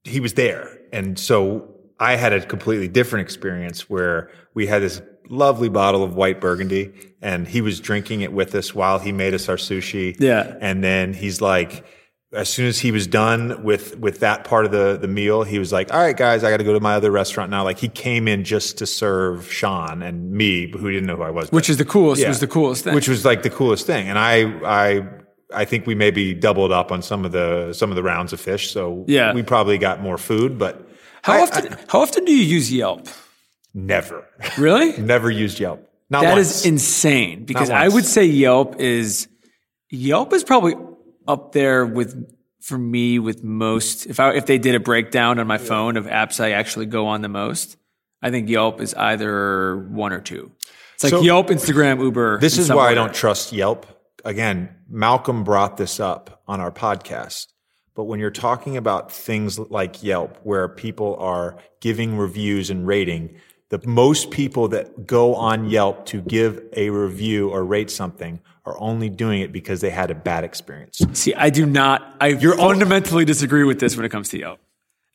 he was there. And so I had a completely different experience where we had this lovely bottle of white burgundy and he was drinking it with us while he made us our sushi. Yeah. And then he's like, as soon as he was done with with that part of the the meal, he was like, "All right, guys, I got to go to my other restaurant now." Like he came in just to serve Sean and me, who didn't know who I was, Which is the coolest, Yeah. was the coolest thing. which was like the coolest thing. And I I I think we maybe doubled up on some of the some of the rounds of fish, so Yeah. we probably got more food, but how I- often, how often do you use Yelp? never, Really? never used Yelp. Not That once. is insane because I would say Yelp is Yelp is probably up there with for me with most if I if they did a breakdown on my phone of apps I actually go on the most, I think Yelp is either one or two. It's like So- Yelp, Instagram, Uber. This is why I don't trust Yelp. Again, Malcolm brought this up on our podcast. But when you're talking about things like Yelp, where people are giving reviews and rating, the most people that go on Yelp to give a review or rate something are only doing it because they had a bad experience. See, I do not. I you fundamentally disagree with this when it comes to Yelp.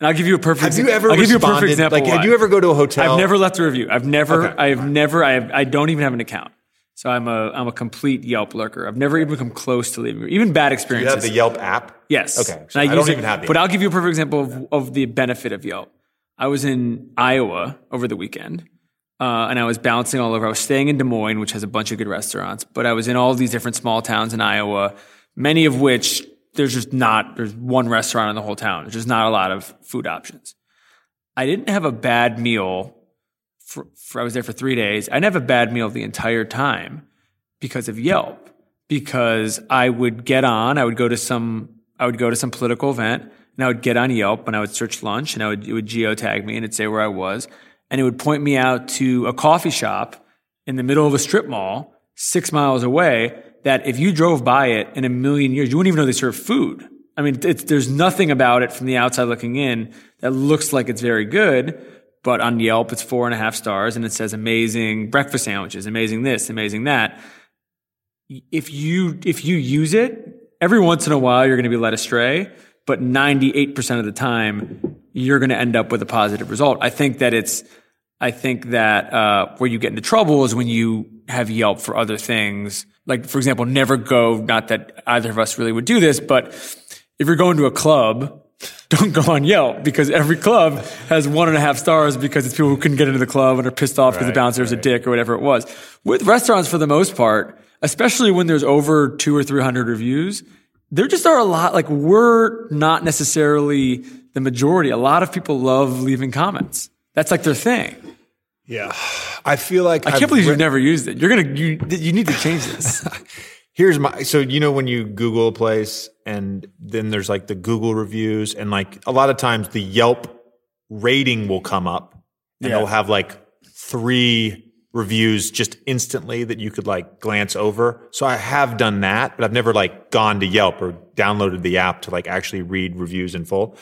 And I'll give you a perfect. Have you ever I'll give you a perfect example. Like, why. you ever go to a hotel? I've never left a review. I've never. Okay. I've never. I have, I don't even have an account. So I'm a I'm a complete Yelp lurker. I've never even come close to leaving. Even bad You experiences. have the Yelp app? Yes. Okay. So And I, don't it- even have the But app. I'll give you a perfect example of, of the benefit of Yelp. I was in Iowa over the weekend, uh, and I was bouncing all over. I was staying in Des Moines, which has a bunch of good restaurants, but I was in all these different small towns in Iowa, many of which there's just not, there's one restaurant in the whole town. There's just not a lot of food options. I didn't have a bad meal. For, for, I was there for three days. I didn't have a bad meal the entire time because of Yelp. Because I would get on, I would go to some, I would go to some political event, and I would get on Yelp, and I would search lunch, and I would it would geotag me, and it'd say where I was, and it would point me out to a coffee shop in the middle of a strip mall, six miles away. That if you drove by it in a million years, you wouldn't even know they serve food. I mean, there's nothing about it from the outside looking in that looks like it's very good. But on Yelp, it's four and a half stars and it says amazing breakfast sandwiches, amazing this, amazing that. If you, if you use it, every once in a while, you're going to be led astray, but 98% of the time, you're going to end up with a positive result. I think that it's, I think that, uh, where you get into trouble is when you have Yelp for other things. Like, for example, never go, not that either of us really would do this, but if you're going to a club, don't go on Yelp because every club has one and a half stars because it's people who couldn't get into the club and are pissed off because the bouncer is a dick or whatever it was. With restaurants, for the most part, especially when there's over two or three hundred reviews, there just are a lot. Like we're not necessarily the majority. A lot of people love leaving comments. That's like their thing. yeah. I feel like I can't believe you've never used it. You're gonna you you need to change this. Here's my so you know when you Google a place and then there's like the Google reviews and like a lot of times the Yelp rating will come up and Yeah. it'll have like three reviews just instantly that you could like glance over. So I have done that, but I've never like gone to Yelp or downloaded the app to like actually read reviews in full.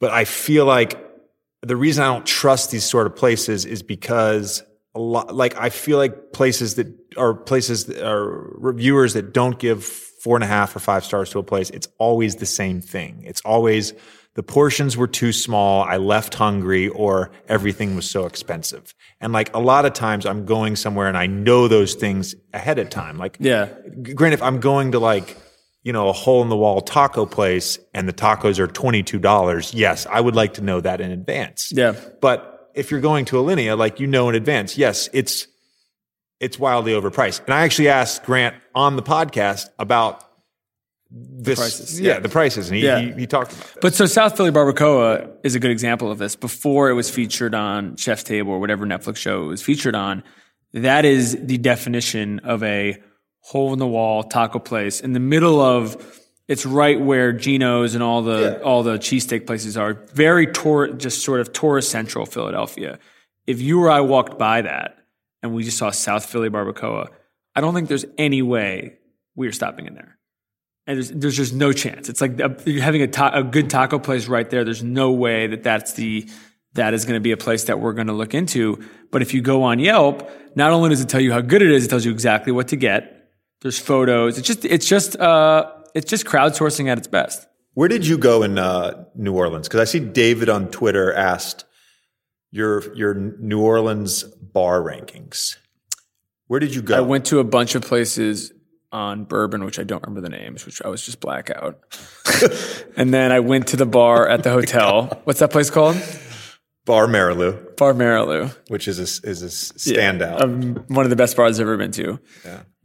But I feel like the reason I don't trust these sort of places is because a lot, like I feel like places that are places that are reviewers that don't give four and a half or five stars to a place. It's always the same thing. It's always the portions were too small. I left hungry or everything was so expensive. And like a lot of times I'm going somewhere and I know those things ahead of time. Like Yeah. granted, if I'm going to like, you know, a hole in the wall taco place and the tacos are $22, yes, I would like to know that in advance. Yeah. But if you're going to Alinea, like you know in advance, yes, it's it's wildly overpriced. And I actually asked Grant on the podcast about this, prices. yeah, Yeah. the prices, and he, Yeah. he, he talked. But so South Philly Barbacoa is a good example of this. Before it was featured on Chef's Table or whatever Netflix show it was featured on, that is the definition of a hole in the wall taco place in the middle of. It's right where Geno's and all the all the cheesesteak places are. Very tour, just sort of tourist central Philadelphia. If you or I walked by that and we just saw South Philly Barbacoa, I don't think there's any way we are stopping in there and there's, there's just no chance. It's like a, you're having a, ta- a good taco place right there. There's no way that that's the that is going to be a place that we're going to look into. But if you go on Yelp, not only does it tell you how good it is, it tells you exactly what to get. There's photos. It's just it's just uh, it's just crowdsourcing at its best. Where did you go in uh, New Orleans? Because I see David on Twitter asked your your New Orleans bar rankings. Where did you go? I went to a bunch of places on Bourbon, which I don't remember the names, which I was just blackout. and then I went to the bar at the hotel. What's that place called? Bar Marilou, Bar Marilou. which is a, is a standout. Um, one of the best bars I've ever been to.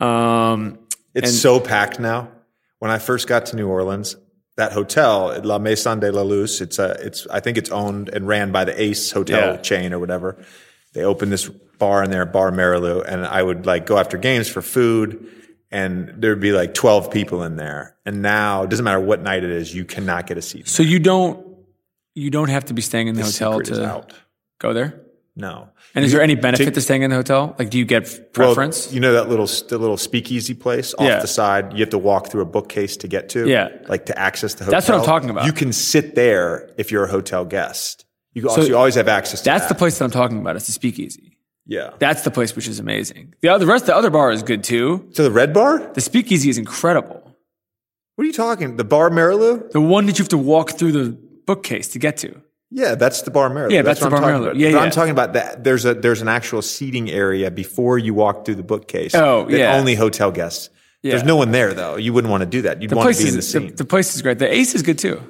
Um, It's so packed now. When I first got to New Orleans, that hotel, La Maison de la Luz, it's a, it's, I think it's owned and ran by the Ace Hotel Yeah. chain or whatever. They opened this bar in there, Bar Marilou, and I would like go after games for food and there'd be like 12 people in there. And now it doesn't matter what night it is, you cannot get a seat. so you don't you don't have to be staying in the, hotel to go there. No. And is there any benefit to staying in the hotel? Like, do you get preference? Well, you know that little the little speakeasy place off Yeah. the side. You have to walk through a bookcase to get to. Yeah. like to access the hotel. That's what I'm talking about. You can sit there if you're a hotel guest. You also you always have access. to That's the place that I'm talking about. It's the Speakeasy. Yeah. That's the place which is amazing. The other the rest, the other bar is good too. So the Red Bar? The Speakeasy is incredible. What are you talking? The Bar Marilou? The one that you have to walk through the bookcase to get to. Yeah, that's the Bar Marilou. Yeah, that's the what I'm Bar about. Yeah, But yeah. I'm talking about that. There's a there's an actual seating area before you walk through the bookcase. Oh, yeah. Only hotel guests. Yeah. There's no one there though. You wouldn't want to do that. You'd The want to be in the is the, scene. the place is great. The Ace is good too.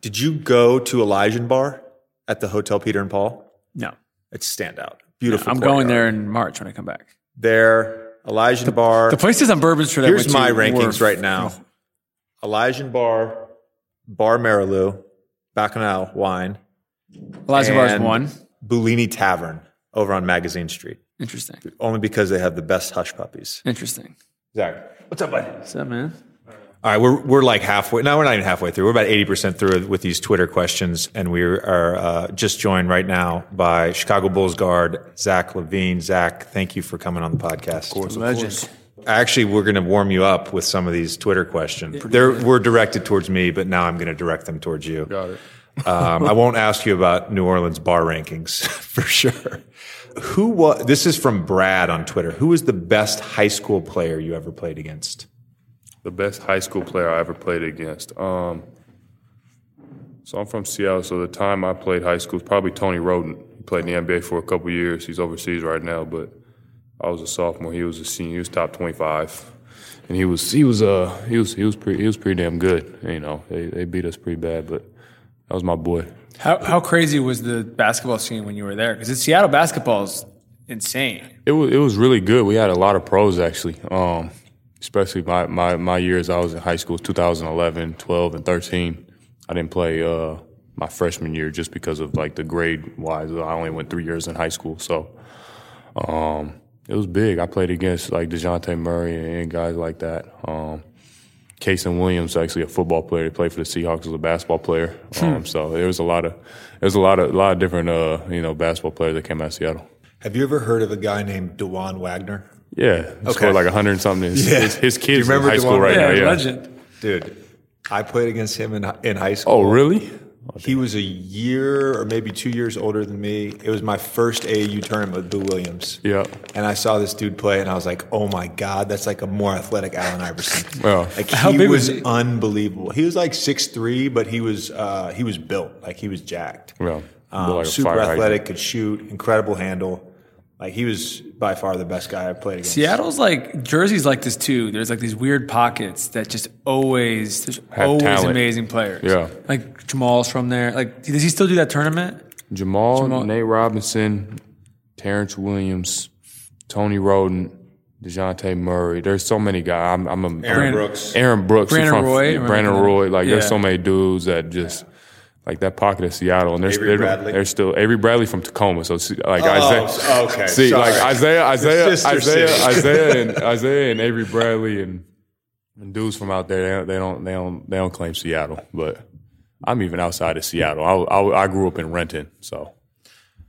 Did you go to Elysian Bar at the Hotel Peter and Paul? No, It's standout. Beautiful. I'm going there in March when I come back. There, Elysian Bar. The places on Bourbon Street. Here's my rankings were- right now. Elysian Bar, Bar Marilou, Bacchanal Wine, Elijah Bar's one. Bouligny Tavern over on Magazine Street. Interesting. Only because they have the best hush puppies. Interesting. Zach. What's up, buddy? What's up, man? All right, we're we're like halfway. No, we're not even halfway through. We're about eighty percent through with these Twitter questions, and we are uh, just joined right now by Chicago Bulls guard Zach LaVine. Zach, thank you for coming on the podcast. Of course, of Legend. Actually, we're going to warm you up with some of these Twitter questions. They're we're directed towards me, but now I'm going to direct them towards you. Got it. Um, I won't ask you about New Orleans bar rankings for sure. Who was? This is from Brad on Twitter. Who was the best high school player you ever played against? The best high school player I ever played against. Um, so I'm from Seattle. So the time I played high school was probably Tony Wroten. He played in the NBA for a couple years. He's overseas right now, but I was a sophomore. He was a senior. He was top 25, and he was he was uh he was he was pretty he was pretty damn good. You know, they they beat us pretty bad, but that was my boy. How how crazy was the basketball scene when you were there? Because Seattle basketball is insane. It was it was really good. We had a lot of pros actually. Um, especially my, my, my years I was in high school, 2011, 12, and 13. I didn't play uh, my freshman year just because of like the grade wise. I only went three years in high school, so um, it was big. I played against like Dejounte Murray and guys like that. Um, Kasen Williams, actually a football player, he played for the Seahawks as a basketball player. Um, so there was a lot of there was a lot of a lot of different uh, you know basketball players that came out of Seattle. Have you ever heard of a guy named Dajuan Wagner? Yeah, he scored like 100 and something. His, Yeah. his, his kids in high the school right now. Yeah, Yeah. legend. Dude, I played against him in in high school. Oh, really? He was a year or maybe two years older than me. It was my first AAU tournament with Boo Williams. Yeah. And I saw this dude play, and I was like, "Oh my god, that's like a more athletic Allen Iverson." Oh. Like How he big was was he? unbelievable. He was like six three, but he was uh, he was built like he was jacked. Yeah. Um, Like super hydrant. athletic, could shoot, incredible handle. Like he was by far the best guy I've played against. Seattle's like Jersey's like this too. There's like these weird pockets that just always there's Have always talent. amazing players. Yeah. like Jamal's from there. Like, does he still do that tournament? Jamal, Jamal- Nate Robinson, Terrence Williams, Tony Wroten, Dejounte Murray. There's so many guys. I'm, I'm a Aaron Brooks. Aaron Brooks, Brandon from- Roy, Brandon? Roy. Like there's so many dudes that just like that pocket of Seattle, and they're, still Avery Bradley from Tacoma. So like oh, Isaiah, oh, okay. see Sorry. like Isaiah, Isaiah, Isaiah. Isaiah, and Isaiah and Avery Bradley and, and dudes from out there. They don't, they don't, they don't, they don't claim Seattle, but I'm even outside of Seattle. I, I, I grew up in Renton, so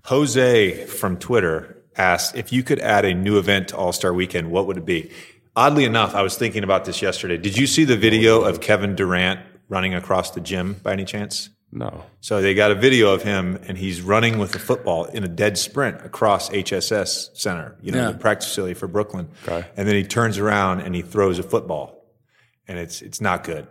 Jose from Twitter asked if you could add a new event to All Star Weekend, what would it be? Oddly enough, I was thinking about this yesterday. Did you see the video of Kevin Durant running across the gym by any chance? No. So they got a video of him and he's running with a football in a dead sprint across HSS Center, you know, Yeah. the practice facility for Brooklyn. Okay. And then he turns around and he throws a football. And it's it's not good.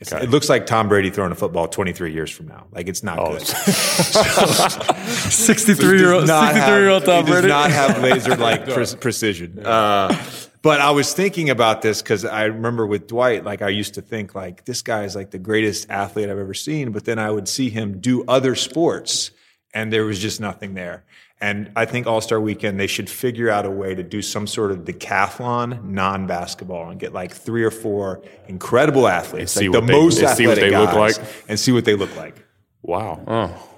It's, Okay. It looks like Tom Brady throwing a football 23 years from now. Like it's not Oh, good. 63 year old, does not 63 year old Tom he does Brady. not have laser like precision. Uh, but I was thinking about this because I remember with Dwight, like I used to think like this guy is like the greatest athlete I've ever seen. But then I would see him do other sports, and there was just nothing there. And I think All Star Weekend they should figure out a way to do some sort of decathlon, non basketball, and get like three or four incredible athletes, see like the what they- most and see what athletic they look like. and see what they look like Wow. Oh.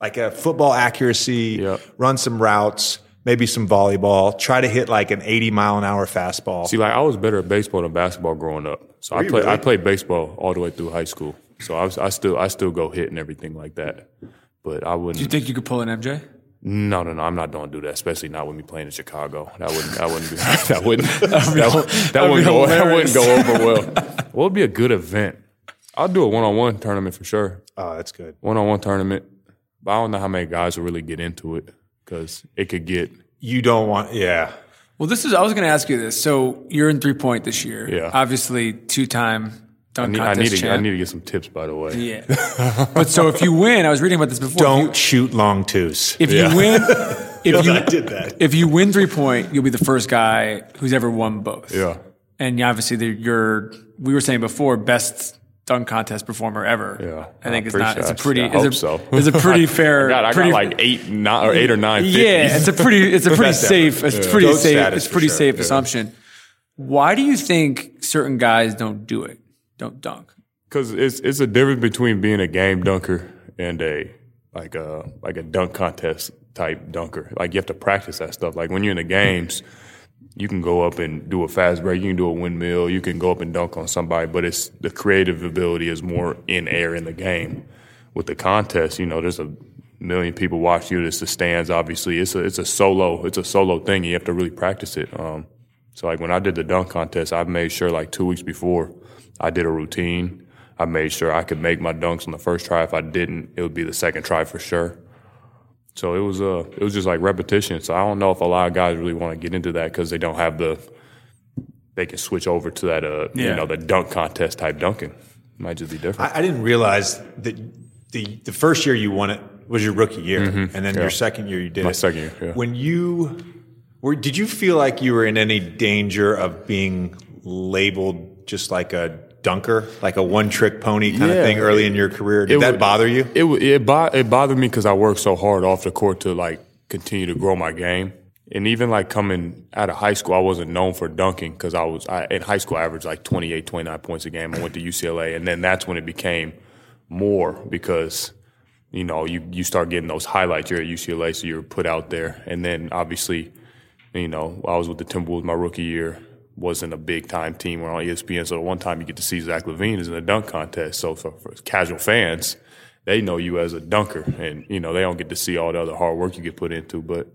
like a football accuracy, Yep. run some routes, maybe some volleyball, try to hit like an 80 mile an hour fastball. See, like I was better at baseball than basketball growing up. So I you played. I played baseball all the way through high school. So I was. I still. I still go hit and everything like that. But I wouldn't. Do you think you could pull an MJ? no, no, no. I'm not going to do that. Especially not with me playing in Chicago. That wouldn't. That wouldn't be. That wouldn't. that, would- that that'd wouldn't be go. That wouldn't go over well. What would be a good event? I'll do a one-on-one tournament for sure. oh, that's good. One-on-one tournament. But I don't know how many guys will really get into it because it could get. You don't want, yeah. Well, this is, I was going to ask you this. So you're in three point this year. Yeah. Obviously, two time I dunk need, I contest need to. I need to get some tips. By the way. Yeah. but so if you win, I was reading about this before. Don't shoot long twos. If you, you win, if you I did that. if you win three point, you'll be the first guy who's ever won both. Yeah. And obviously, you're we were saying before best dunk contest performer ever. Yeah, I think I it's not. It's a pretty. I it's hope a, so. It's a pretty fair. God, I pretty, got like eight, nine, or eight or nine. 50s. Yeah, it's a pretty. It's a pretty safe. It's Yeah. pretty Goat safe. It's pretty sure. safe Yeah. assumption. Why do you think certain guys don't do it? Don't dunk? because it's it's a difference between being a game dunker and a like a like a dunk contest type dunker. Like you have to practice that stuff. Like when you're in the games, you can go up and do a fast break. You can do a windmill. You can go up and dunk on somebody. But it's the creative ability is more in air in the game. With the contest, you know, there's a million people watching you. There's the stands. Obviously, it's a it's a solo it's a solo thing. You have to really practice it. Um, so like when I did the dunk contest, I made sure like two weeks before I did a routine. I made sure I could make my dunks on the first try. If I didn't, it would be the second try for sure. So it was uh it was just like repetition. So I don't know if a lot of guys really want to get into that because they don't have the they can switch over to that uh Yeah. you know the dunk contest type dunking. Might just be different. I, I didn't realize that the, the first year you won it was your rookie year. And then your second year you did Mm-hmm. My it. second year, yeah. When you were, did you feel like you were in any danger of being labeled just like a dunker, like a one trick pony kind Yeah. of thing early in your career? Did It that would- bother you? It it, bo- it bothered me because I worked so hard off the court to like continue to grow my game, and even like coming out of high school, I wasn't known for dunking because I was I, in high school. I averaged like 28, 29 points a game. I went to UCLA, and then that's when it became more because you know you you start getting those highlights. You're at UCLA, so you're put out there, and then obviously, you know, I was with the Timberwolves my rookie year. Wasn't a big time team. We're on ESPN, so the one time you get to see Zach LaVine is in a dunk contest. So for, for casual fans, they know you as a dunker, and you know they don't get to see all the other hard work you get put into. But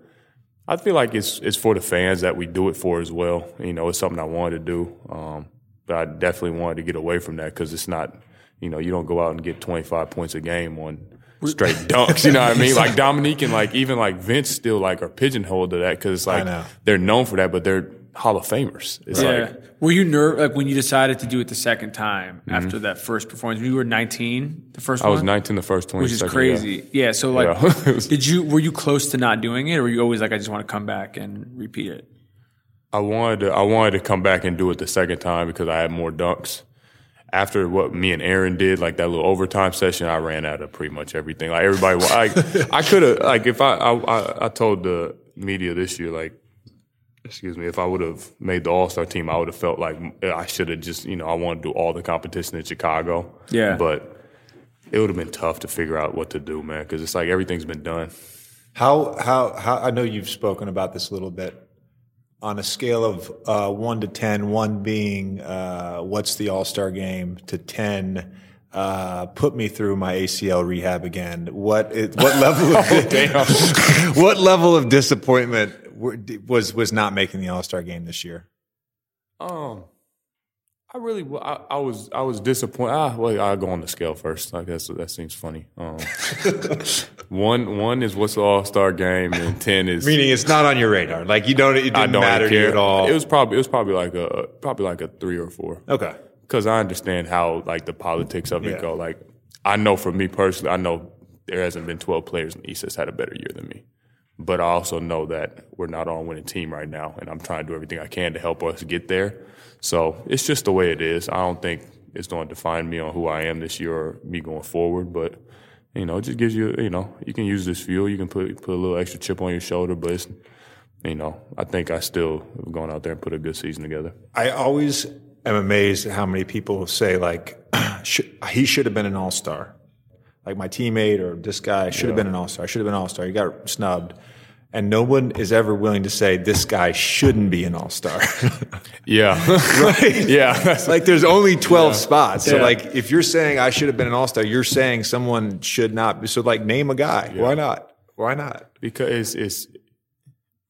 I feel like it's it's for the fans that we do it for as well. You know, it's something I wanted to do, um, but I definitely wanted to get away from that because it's not. You know, you don't go out and get 25 points a game on straight dunks. You know what I mean? Like Dominique and like even like Vince still like are pigeonholed to that because it's like they're known for that, but they're Hall of Famers. It's Yeah. like were you nervous like when you decided to do it the second time Mm-hmm. after that first performance? You were 19, the first I was 19 the first 20 which is second, yeah. crazy. Yeah. So like, Yeah. Did you were you close to not doing it, or were you always like, I just want to come back and repeat it? I wanted to, I wanted to come back and do it the second time because I had more dunks. After what me and Aaron did, like that little overtime session, I ran out of pretty much everything. Like everybody, like I could have, like if I, I, I, I told the media this year, like excuse me, if I would have made the All Star team, I would have felt like I should have just, you know, I want to do all the competition in Chicago. Yeah. But it would have been tough to figure out what to do, man, because it's like everything's been done. How, how, how, I know you've spoken about this a little bit. On a scale of uh, one to 10, one being uh, what's the All Star game, to 10, uh, put me through my ACL rehab again. What, is, what level of, what level of disappointment was, was not making the All Star game this year? Um, I really, I, I, was, I was disappointed. Ah, well, I'll go on the scale first. I guess that seems funny. Um, one, one is what's the All Star game, and ten is meaning it's not on your radar. Like you don't, it didn't don't matter to you at all. It was probably, it was probably like a, probably like a three or four. Okay, because I understand how like the politics of it yeah. go. Like I know for me personally, I know there hasn't been twelve players in the East that's had a better year than me. But I also know that we're not on winning team right now, and I'm trying to do everything I can to help us get there. So it's just the way it is. I don't think it's going to define me on who I am this year or me going forward, but you know, it just gives you, you know, you can use this fuel. You can put put a little extra chip on your shoulder, but it's, you know, I think I still have gone out there and put a good season together. I always am amazed at how many people say like, he should have been an all star, like my teammate or this guy should yeah. have been an all star. I should have been an all star. He got snubbed and no one is ever willing to say this guy shouldn't be an all-star. yeah. right? Yeah. like there's only 12 yeah. spots. So yeah. like if you're saying I should have been an all-star, you're saying someone should not be. So like name a guy. Yeah. Why not? Why not? Because it's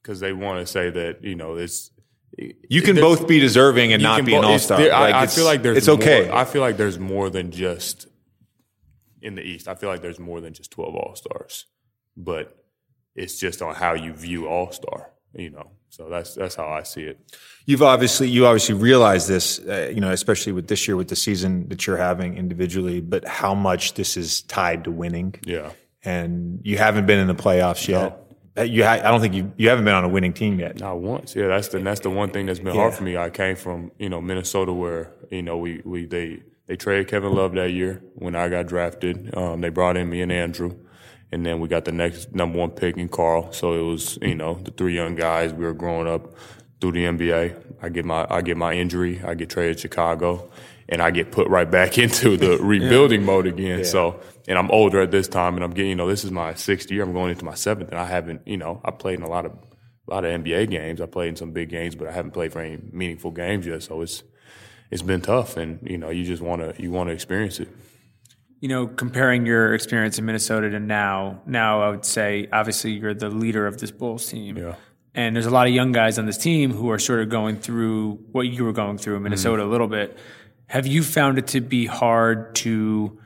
because they want to say that, you know, it's you can both be deserving and not be an all-star. Like I, I, feel like there's it's okay. I feel like there's more than just in the East. I feel like there's more than just 12 all-stars. But it's just on how you view All Star. You know, so that's that's how I see it. You've obviously you obviously realize this, uh, you know, especially with this year with the season that you're having individually, but how much this is tied to winning. Yeah, and you haven't been in the playoffs yet. No. Uh, you, ha- I don't think you you haven't been on a winning team yet. Not once. Yeah, that's the that's the one thing that's been yeah. hard for me. I came from you know Minnesota, where you know we we they they traded Kevin Love that year when I got drafted. Um, they brought in me and Andrew and then we got the next number one pick in Karl. So it was, you know, the three young guys. We were growing up through the NBA. I get my I get my injury. I get traded to Chicago, and I get put right back into the rebuilding yeah. mode again. Yeah. So, and I'm older at this time, and I'm getting, you know, this is my sixth year. I'm going into my seventh, and I haven't, you know, I played in a lot of a lot of NBA games. I played in some big games, but I haven't played for any meaningful games yet. So it's it's been tough, and you know, you just want to you want to experience it you know, comparing your experience in Minnesota to now, now I would say obviously you're the leader of this Bulls team. Yeah. And there's a lot of young guys on this team who are sort of going through what you were going through in Minnesota mm-hmm. a little bit. Have you found it to be hard to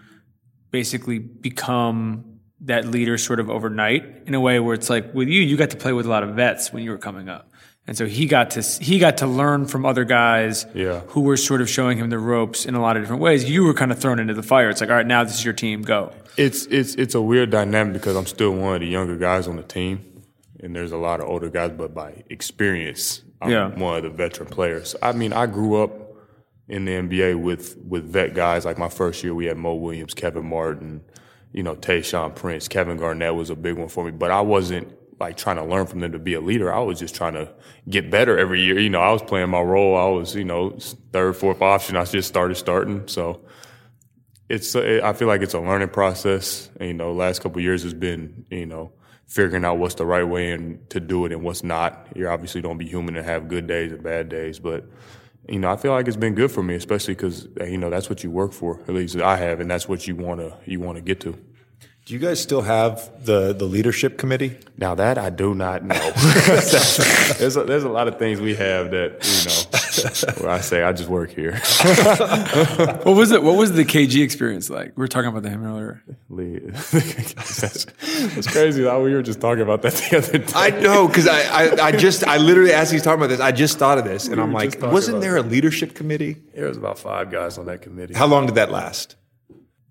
basically become that leader sort of overnight in a way where it's like with you, you got to play with a lot of vets when you were coming up. And so he got to he got to learn from other guys yeah. who were sort of showing him the ropes in a lot of different ways. You were kind of thrown into the fire. It's like, all right, now this is your team, go. It's it's it's a weird dynamic because I'm still one of the younger guys on the team, and there's a lot of older guys, but by experience, I'm yeah. one of the veteran players. I mean, I grew up in the NBA with with vet guys. Like my first year, we had Mo Williams, Kevin Martin, you know, Tayshaun Prince, Kevin Garnett was a big one for me, but I wasn't like trying to learn from them to be a leader. I was just trying to get better every year. You know, I was playing my role. I was, you know, third, fourth option. I just started starting. So it's, I feel like it's a learning process. And, you know, last couple years has been, you know, figuring out what's the right way and to do it and what's not. You're obviously don't be human and have good days and bad days, but you know, I feel like it's been good for me, especially because you know that's what you work for. At least I have, and that's what you want to you want to get to. Do you guys still have the, the leadership committee? Now that I do not know. there's a, there's a lot of things we have that you know. Where I say I just work here. what was it? What was the KG experience like? We were talking about him earlier. that's, that's crazy. Though. We were just talking about that the other day. I know because I, I, I just I literally as he's talking about this, I just thought of this, and we I'm like, wasn't there a leadership committee? There was about five guys on that committee. How long did that last?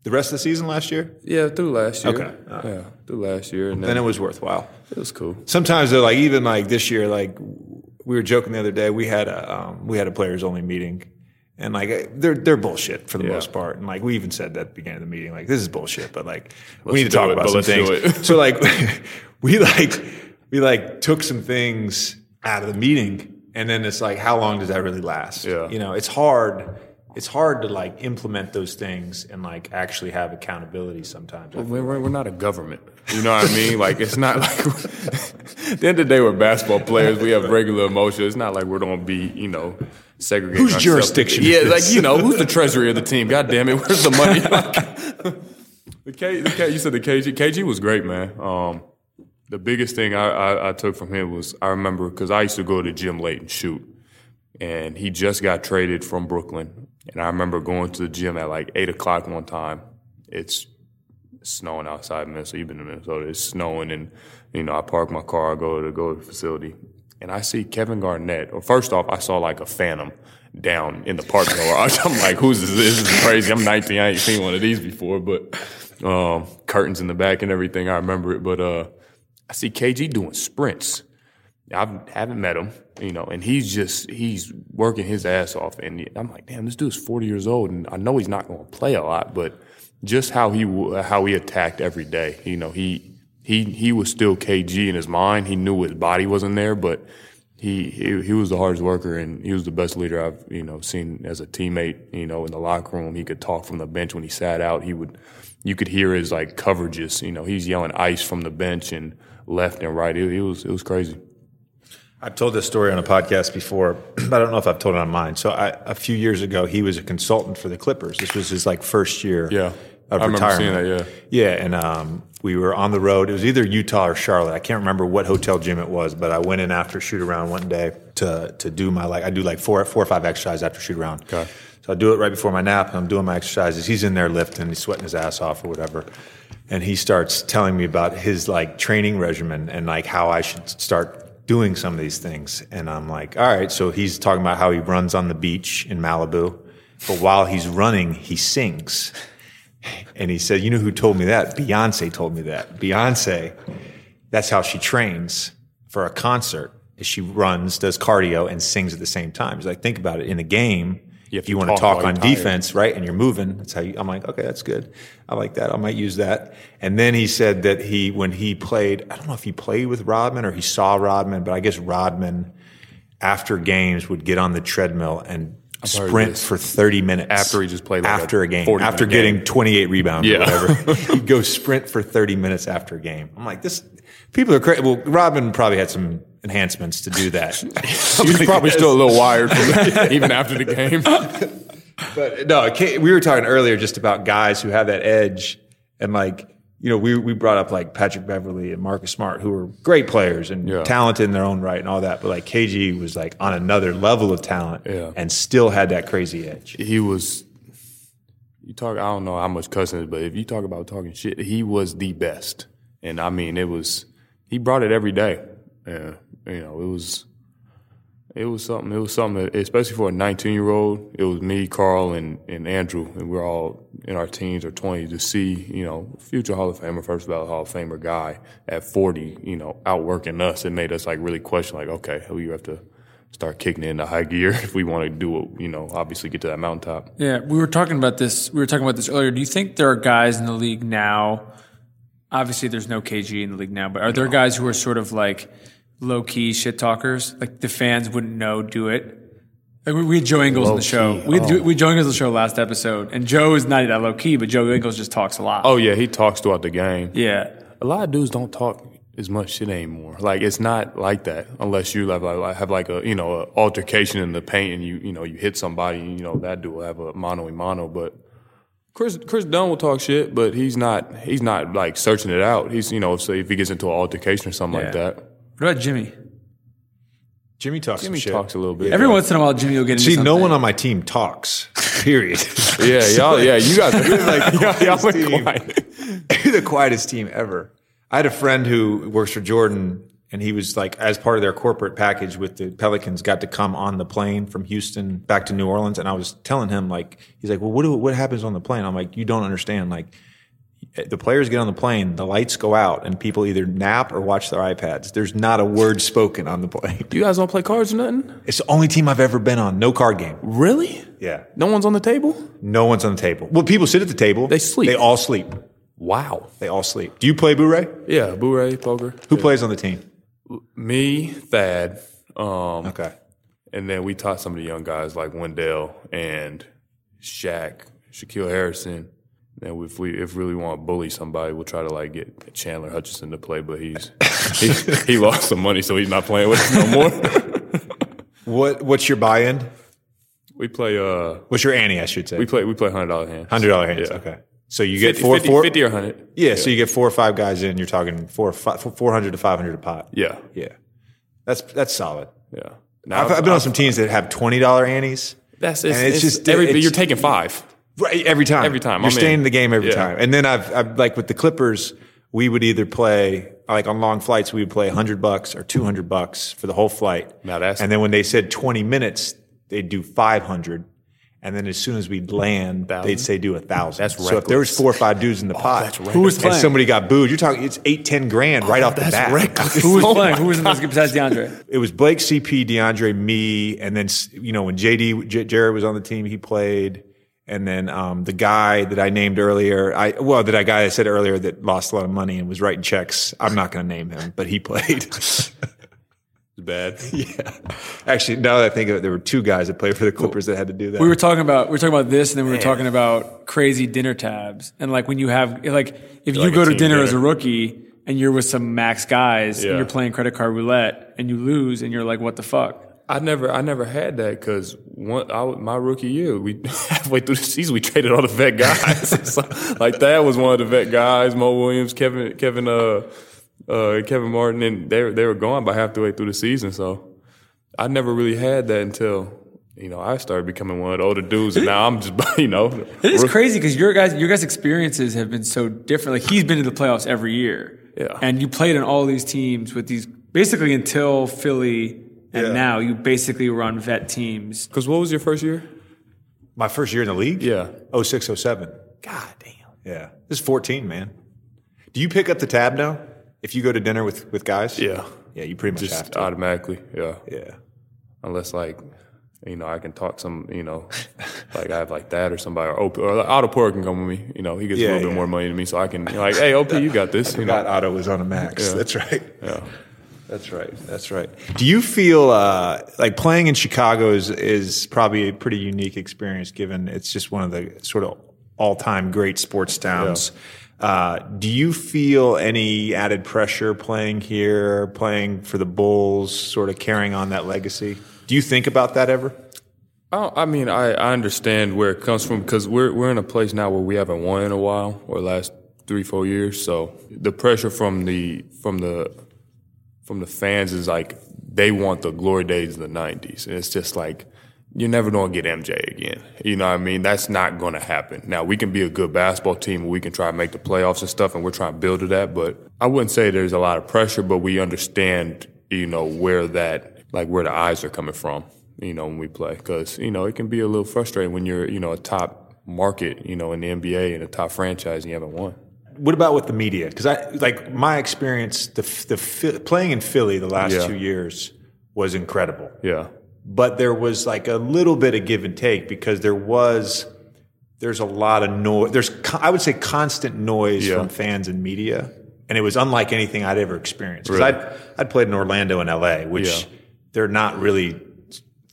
The rest of the season last year? Yeah, through last year. Okay. Uh, yeah, through last year. And then, then, it was worthwhile. It was cool. Sometimes they're like, even like this year, like we were joking the other day, we had a, um, we had a players only meeting and like they're, they're bullshit for the yeah. most part. And like we even said that at the beginning of the meeting, like this is bullshit, but like let's we need to talk it, about some things. so like we like, we like took some things out of the meeting, and then it's like, how long does that really last? Yeah. you know, it's hard. It's hard to like implement those things and like actually have accountability sometimes. I We're, we're we're not a government. You know what I mean? Like it's not like at the end of the day we're basketball players. We have regular emotions. It's not like we're gonna be you know segregated. Whose jurisdiction Yeah, this? like you know who's the treasury of the team? God damn it, where's the money? the K, the K, you said the KG. KG was great, man. Um, the biggest thing I, I, I took from him was I remember because I used to go to the gym late and shoot, and he just got traded from Brooklyn, and I remember going to the gym at like eight o'clock one time. It's snowing outside Minnesota. You've been to Minnesota. It's snowing, and you know I park my car, I go to the go to the facility, and I see Kevin Garnett. Or first off, I saw like a phantom down in the parking lot. I'm like, who's this? This is crazy. I'm 19. I ain't seen one of these before, but um, curtains in the back and everything. I remember it, but uh, I see KG doing sprints. I haven't met him, you know, and he's just he's working his ass off, and I'm like, damn, this dude's 40 years old, and I know he's not going to play a lot, but just how he how he attacked every day, you know, he he he was still KG in his mind. He knew his body wasn't there, but he he he was the hardest worker, and he was the best leader I've you know seen as a teammate. You know, in the locker room, he could talk from the bench when he sat out. He would you could hear his like coverages. You know, he's yelling ice from the bench and left and right. It, it was it was crazy. I've told this story on a podcast before, but I don't know if I've told it on mine. So I, a few years ago, he was a consultant for the Clippers. This was his like first year Yeah. of I remember retirement. seeing that, yeah. and um, we were on the road. It was either Utah or Charlotte. I can't remember what hotel gym it was, but I went in after shoot around one day to to do my like I do like four four or five exercises after shoot around. Okay. So I do it right before my nap, and I'm doing my exercises. He's in there lifting, he's sweating his ass off or whatever. And he starts telling me about his like training regimen and like how I should start doing some of these things. And I'm like, all right. So he's talking about how he runs on the beach in Malibu, but while he's running, he sings. And he said, you know who told me that? Beyonce told me that. Beyonce, that's how she trains for a concert. She runs, does cardio, and sings at the same time. He's like, think about it. In a game, You if you want to talk talk on tired. defense, right, and you're moving, that's how you, I'm like, okay, that's good. I like that. I might use that. And then he said that he, when he played, I don't know if he played with Rodman or he saw Rodman, but I guess Rodman after games would get on the treadmill and heard sprint for 30 minutes After he just played like after a a game 40 after getting game. 28 rebounds Yeah. or whatever he'd go sprint for 30 minutes after a game i'm like this people are crazy well Rodman probably had some enhancements to do that He was probably still a little wired from that, even after the game. but no we were talking earlier just about guys who have that edge and like you know we, we brought up like patrick beverley and marcus smart who were great players and Yeah. talented in their own right and all that but like kg was like on another level of talent Yeah. and still had that crazy edge he was you talk I don't know how much cussing is, but if you talk about talking shit, he was the best. And I mean it was he brought it every day. Yeah. You know, it was it was something it was something that, especially for a nineteen year old, it was me, Karl and, and Andrew, and we're all in our teens or twenties to see, you know, future Hall of Famer, first ballot Hall of Famer guy at forty, you know, outworking us. It made us like really question like, okay, we have to start kicking it into high gear if we want to do it, you know, obviously get to that mountaintop. Yeah, we were talking about this. We were talking about this earlier. Do you think there are guys in the league now? Obviously, there's no KG in the league now, but are there guys who are sort of like low key shit talkers? Like the fans wouldn't know, do it. Like we, we had Joe Ingles on the show. We had, oh. we had Joe Ingles on the show last episode, and Joe is not that low key, but Joe Ingles just talks a lot. Oh yeah, he talks throughout the game. yeah. A lot of dudes don't talk as much shit anymore. Like it's not like that unless you have like have like a you know a altercation in the paint and you you know you hit somebody. You know that dude will have a mano a mano. But Kris Kris Dunn will talk shit, but he's not he's not like searching it out. He's you know say if he gets into an altercation or something like that. What about Jimmy? jimmy talks Jimmy some shit. talks a little bit. Every once in a while, Jimmy will get into See, no one on my team talks. Period. yeah, y'all yeah you guys like y'all, y'all quietest been team. quiet. the quietest team ever. I had a friend who works for Jordan, and he was like, as part of their corporate package with the Pelicans, got to come on the plane from Houston back to New Orleans. And I was telling him, like, he's like, well, what do, what happens on the plane? I'm like, you don't understand. Like, the players get on the plane, the lights go out, and people either nap or watch their iPads. There's not a word spoken on the plane. Do you guys don't play cards or nothing? It's the only team I've ever been on. No card game. Really? Yeah. No one's on the table? No one's on the table. Well, people sit at the table. They sleep. They all sleep. Wow. They all sleep. Do you play Bourré? Yeah, Bourré, poker. Who plays on the team? Me, Thad, Um, Okay. And then we taught some of the young guys like Wendell and Shaq, Shaquille Harrison. And if we if really want to bully somebody, we'll try to like get Chandler Hutchison to play, but he's he, he lost some money, so he's not playing with us no more. What What's your buy-in? we play uh What's your ante? I should say. we play we play hundred dollar hands. Hundred dollar hands. Yeah. Okay. So you get 50, four, 50, four 50 or hundred. Yeah, So you get four or five guys in. You're talking four, four hundred to five hundred a pot. Yeah, Yeah. That's that's solid. yeah. Now, I've, I've been on some teams that have twenty dollar antes. That's it's, and it's it's just- just every, it's- you're taking five. Right, every time. Every time. You're I'm staying in. in the game every Yeah. time. And then I've, I've like with the Clippers, we would either play like on long flights, we would play hundred bucks or two hundred bucks for the whole flight. Now that's- and then when they said twenty minutes, they'd do five hundred. And then as soon as we'd land, Thousand? they'd say do a thousand. That's so if there was four or five dudes in the oh, pot, that's Who was and playing? somebody got booed, you're talking it's eight, ten grand right oh, off the that's bat. reckless. Who was Oh playing? Who was in those games besides DeAndre? It was Blake, CP, DeAndre, me, and then you know when JD J- Jared was on the team, he played, and then um, the guy that I named earlier, I well, that I guy I said earlier that lost a lot of money and was writing checks. I'm not going to name him, but he played. It's bad. yeah, actually, now that I think of it, there were two guys that played for the Clippers that had to do that. We were talking about we were talking about this, and then we were talking about crazy dinner tabs, and like when you have like if you Like a go to team dinner, as a rookie and you're with some max guys and you're playing credit card roulette and you lose and you're like, what the fuck? I never, I never had that because one, I, my rookie year, we halfway through the season, we traded all the vet guys. So, like that was one of the vet guys, Mo Williams, Kevin, Kevin, uh, uh, Kevin Martin, and they they were gone by half the way through the season. So I never really had that until you know I started becoming one of the older dudes, and now I'm just you know It is crazy because your guys your guys' experiences have been so different. Like he's been to the playoffs every year, Yeah. and you played on all these teams with these basically until Philly, and Yeah. now you basically were on vet teams. Because what was your first year? My first year in the league, Yeah. 06, 07. God damn. Yeah, this is 14, man. Do you pick up the tab now if you go to dinner with with guys? Yeah, yeah, you pretty much have just to. automatically. Yeah. yeah. unless like you know I can talk some you know like I have like that or somebody or OP, or like Otto Porter can come with me you know he gets Yeah, a little yeah. bit more money than me so I can you know, like hey OP you got this you Forgot know Otto was on a max. Yeah. That's right. yeah That's right. That's right. Do you feel uh, like playing in Chicago is, is probably a pretty unique experience, given it's just one of the sort of all time great sports towns? Uh, do you feel any added pressure playing here, playing for the Bulls, sort of carrying on that legacy? Do you think about that ever? I, I mean I, I understand where it comes from because we're we're in a place now where we haven't won in a while or last three four years so the pressure from the from the from the fans is like they want the glory days of the 90s. And it's just like, you're never going to get MJ again. You know what I mean? That's not going to happen. Now, we can be a good basketball team we can try to make the playoffs and stuff, and we're trying to build to that. But I wouldn't say there's a lot of pressure, but we understand, you know, where that, like where the eyes are coming from, you know, when we play. Because, you know, it can be a little frustrating when you're, you know, a top market, you know, in the NBA and a top franchise and you haven't won. What about with the media? Because I like my experience, the the playing in Philly the last Yeah. two years was incredible. Yeah. but there was like a little bit of give and take because there was there's a lot of noise there's i would say constant noise Yeah. from fans and media and it was unlike anything i'd ever experienced because Really? I'd, I'd played in orlando and la which Yeah. they're not really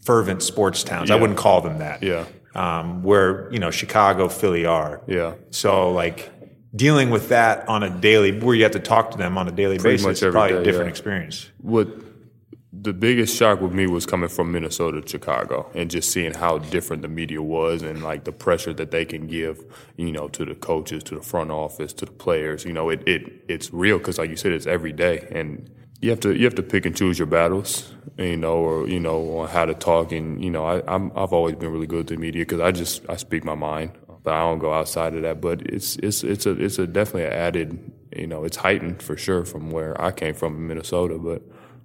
fervent sports towns i wouldn't call them that Yeah. um, where you know chicago philly are Yeah. so like dealing with that on a daily where you have to talk to them on a daily Pretty basis is probably a different yeah. experience what the biggest shock with me was coming from Minnesota to Chicago and just seeing how different the media was and like the pressure that they can give, you know, to the coaches, to the front office, to the players. You know, it, it it's real because, like you said, it's every day, and you have to you have to pick and choose your battles, you know, or you know, on how to talk. And you know, I, I'm I've always been really good with the media because I just I speak my mind, but I don't go outside of that. But it's it's it's a it's a definitely an added, you know, it's heightened for sure from where I came from in Minnesota, but.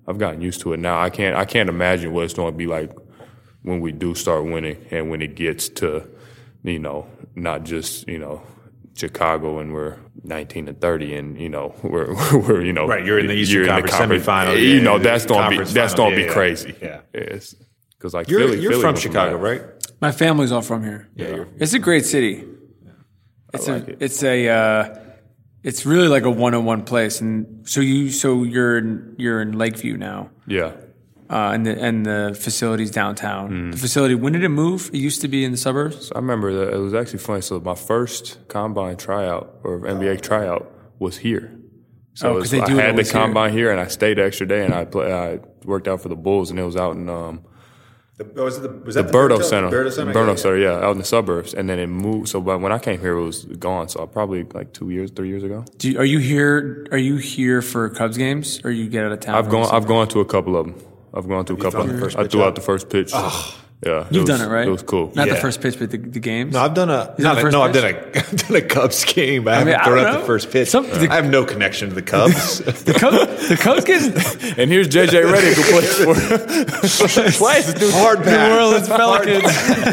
I've gotten used to it now. I can't I can't imagine what it's going to be like when we do start winning and when it gets to, you know, not just you know Chicago and we're 19 and 30 and you know we're we're you know Right, you're in the Eastern you're Conference semifinal, You know that's going to be that's to yeah, be crazy. yeah. Because like you're, Philly, you're Philly from chicago right My family's all from here. yeah It's a great city. It's like a it. it's a uh, it's really like a one on one place. And so you so you're in, you're in Lakeview now. Yeah. uh, and the and the facilities downtown. Mm. The facility. When did it move? It used to be in the suburbs. I remember that it was actually funny. So my first combine tryout or NBA tryout was here. So Oh, it 'cause was- they I do it had the always here. combine here. and I stayed extra day, and I play, I worked out for the Bulls, and it was out in um, The, oh, was, it the, was that the Birdo Berto- Center, Berto Center? Berto Yeah, yeah. Center, yeah, out in the suburbs, and then it moved. So, but when I came here, it was gone. So, uh, probably like two years, three years ago. Do you, are you here? Are you here for Cubs games, or you get out of town? I've gone. I've gone to a couple of them. I've gone to a couple. Of the first them. I threw out? out the first pitch. Yeah, You've was- done it right. It was cool. Not the first pitch, but the, the games. No, I've done a, done not the a first no, I've done a, I've done a Cubs game. but I haven't I thrown don't out know. the first pitch. Some- the- I have no connection to the Cubs. the Cubs. The Cubs get And here's JJ Redick who plays for. Why is this dude Hard New. Orleans Pelicans.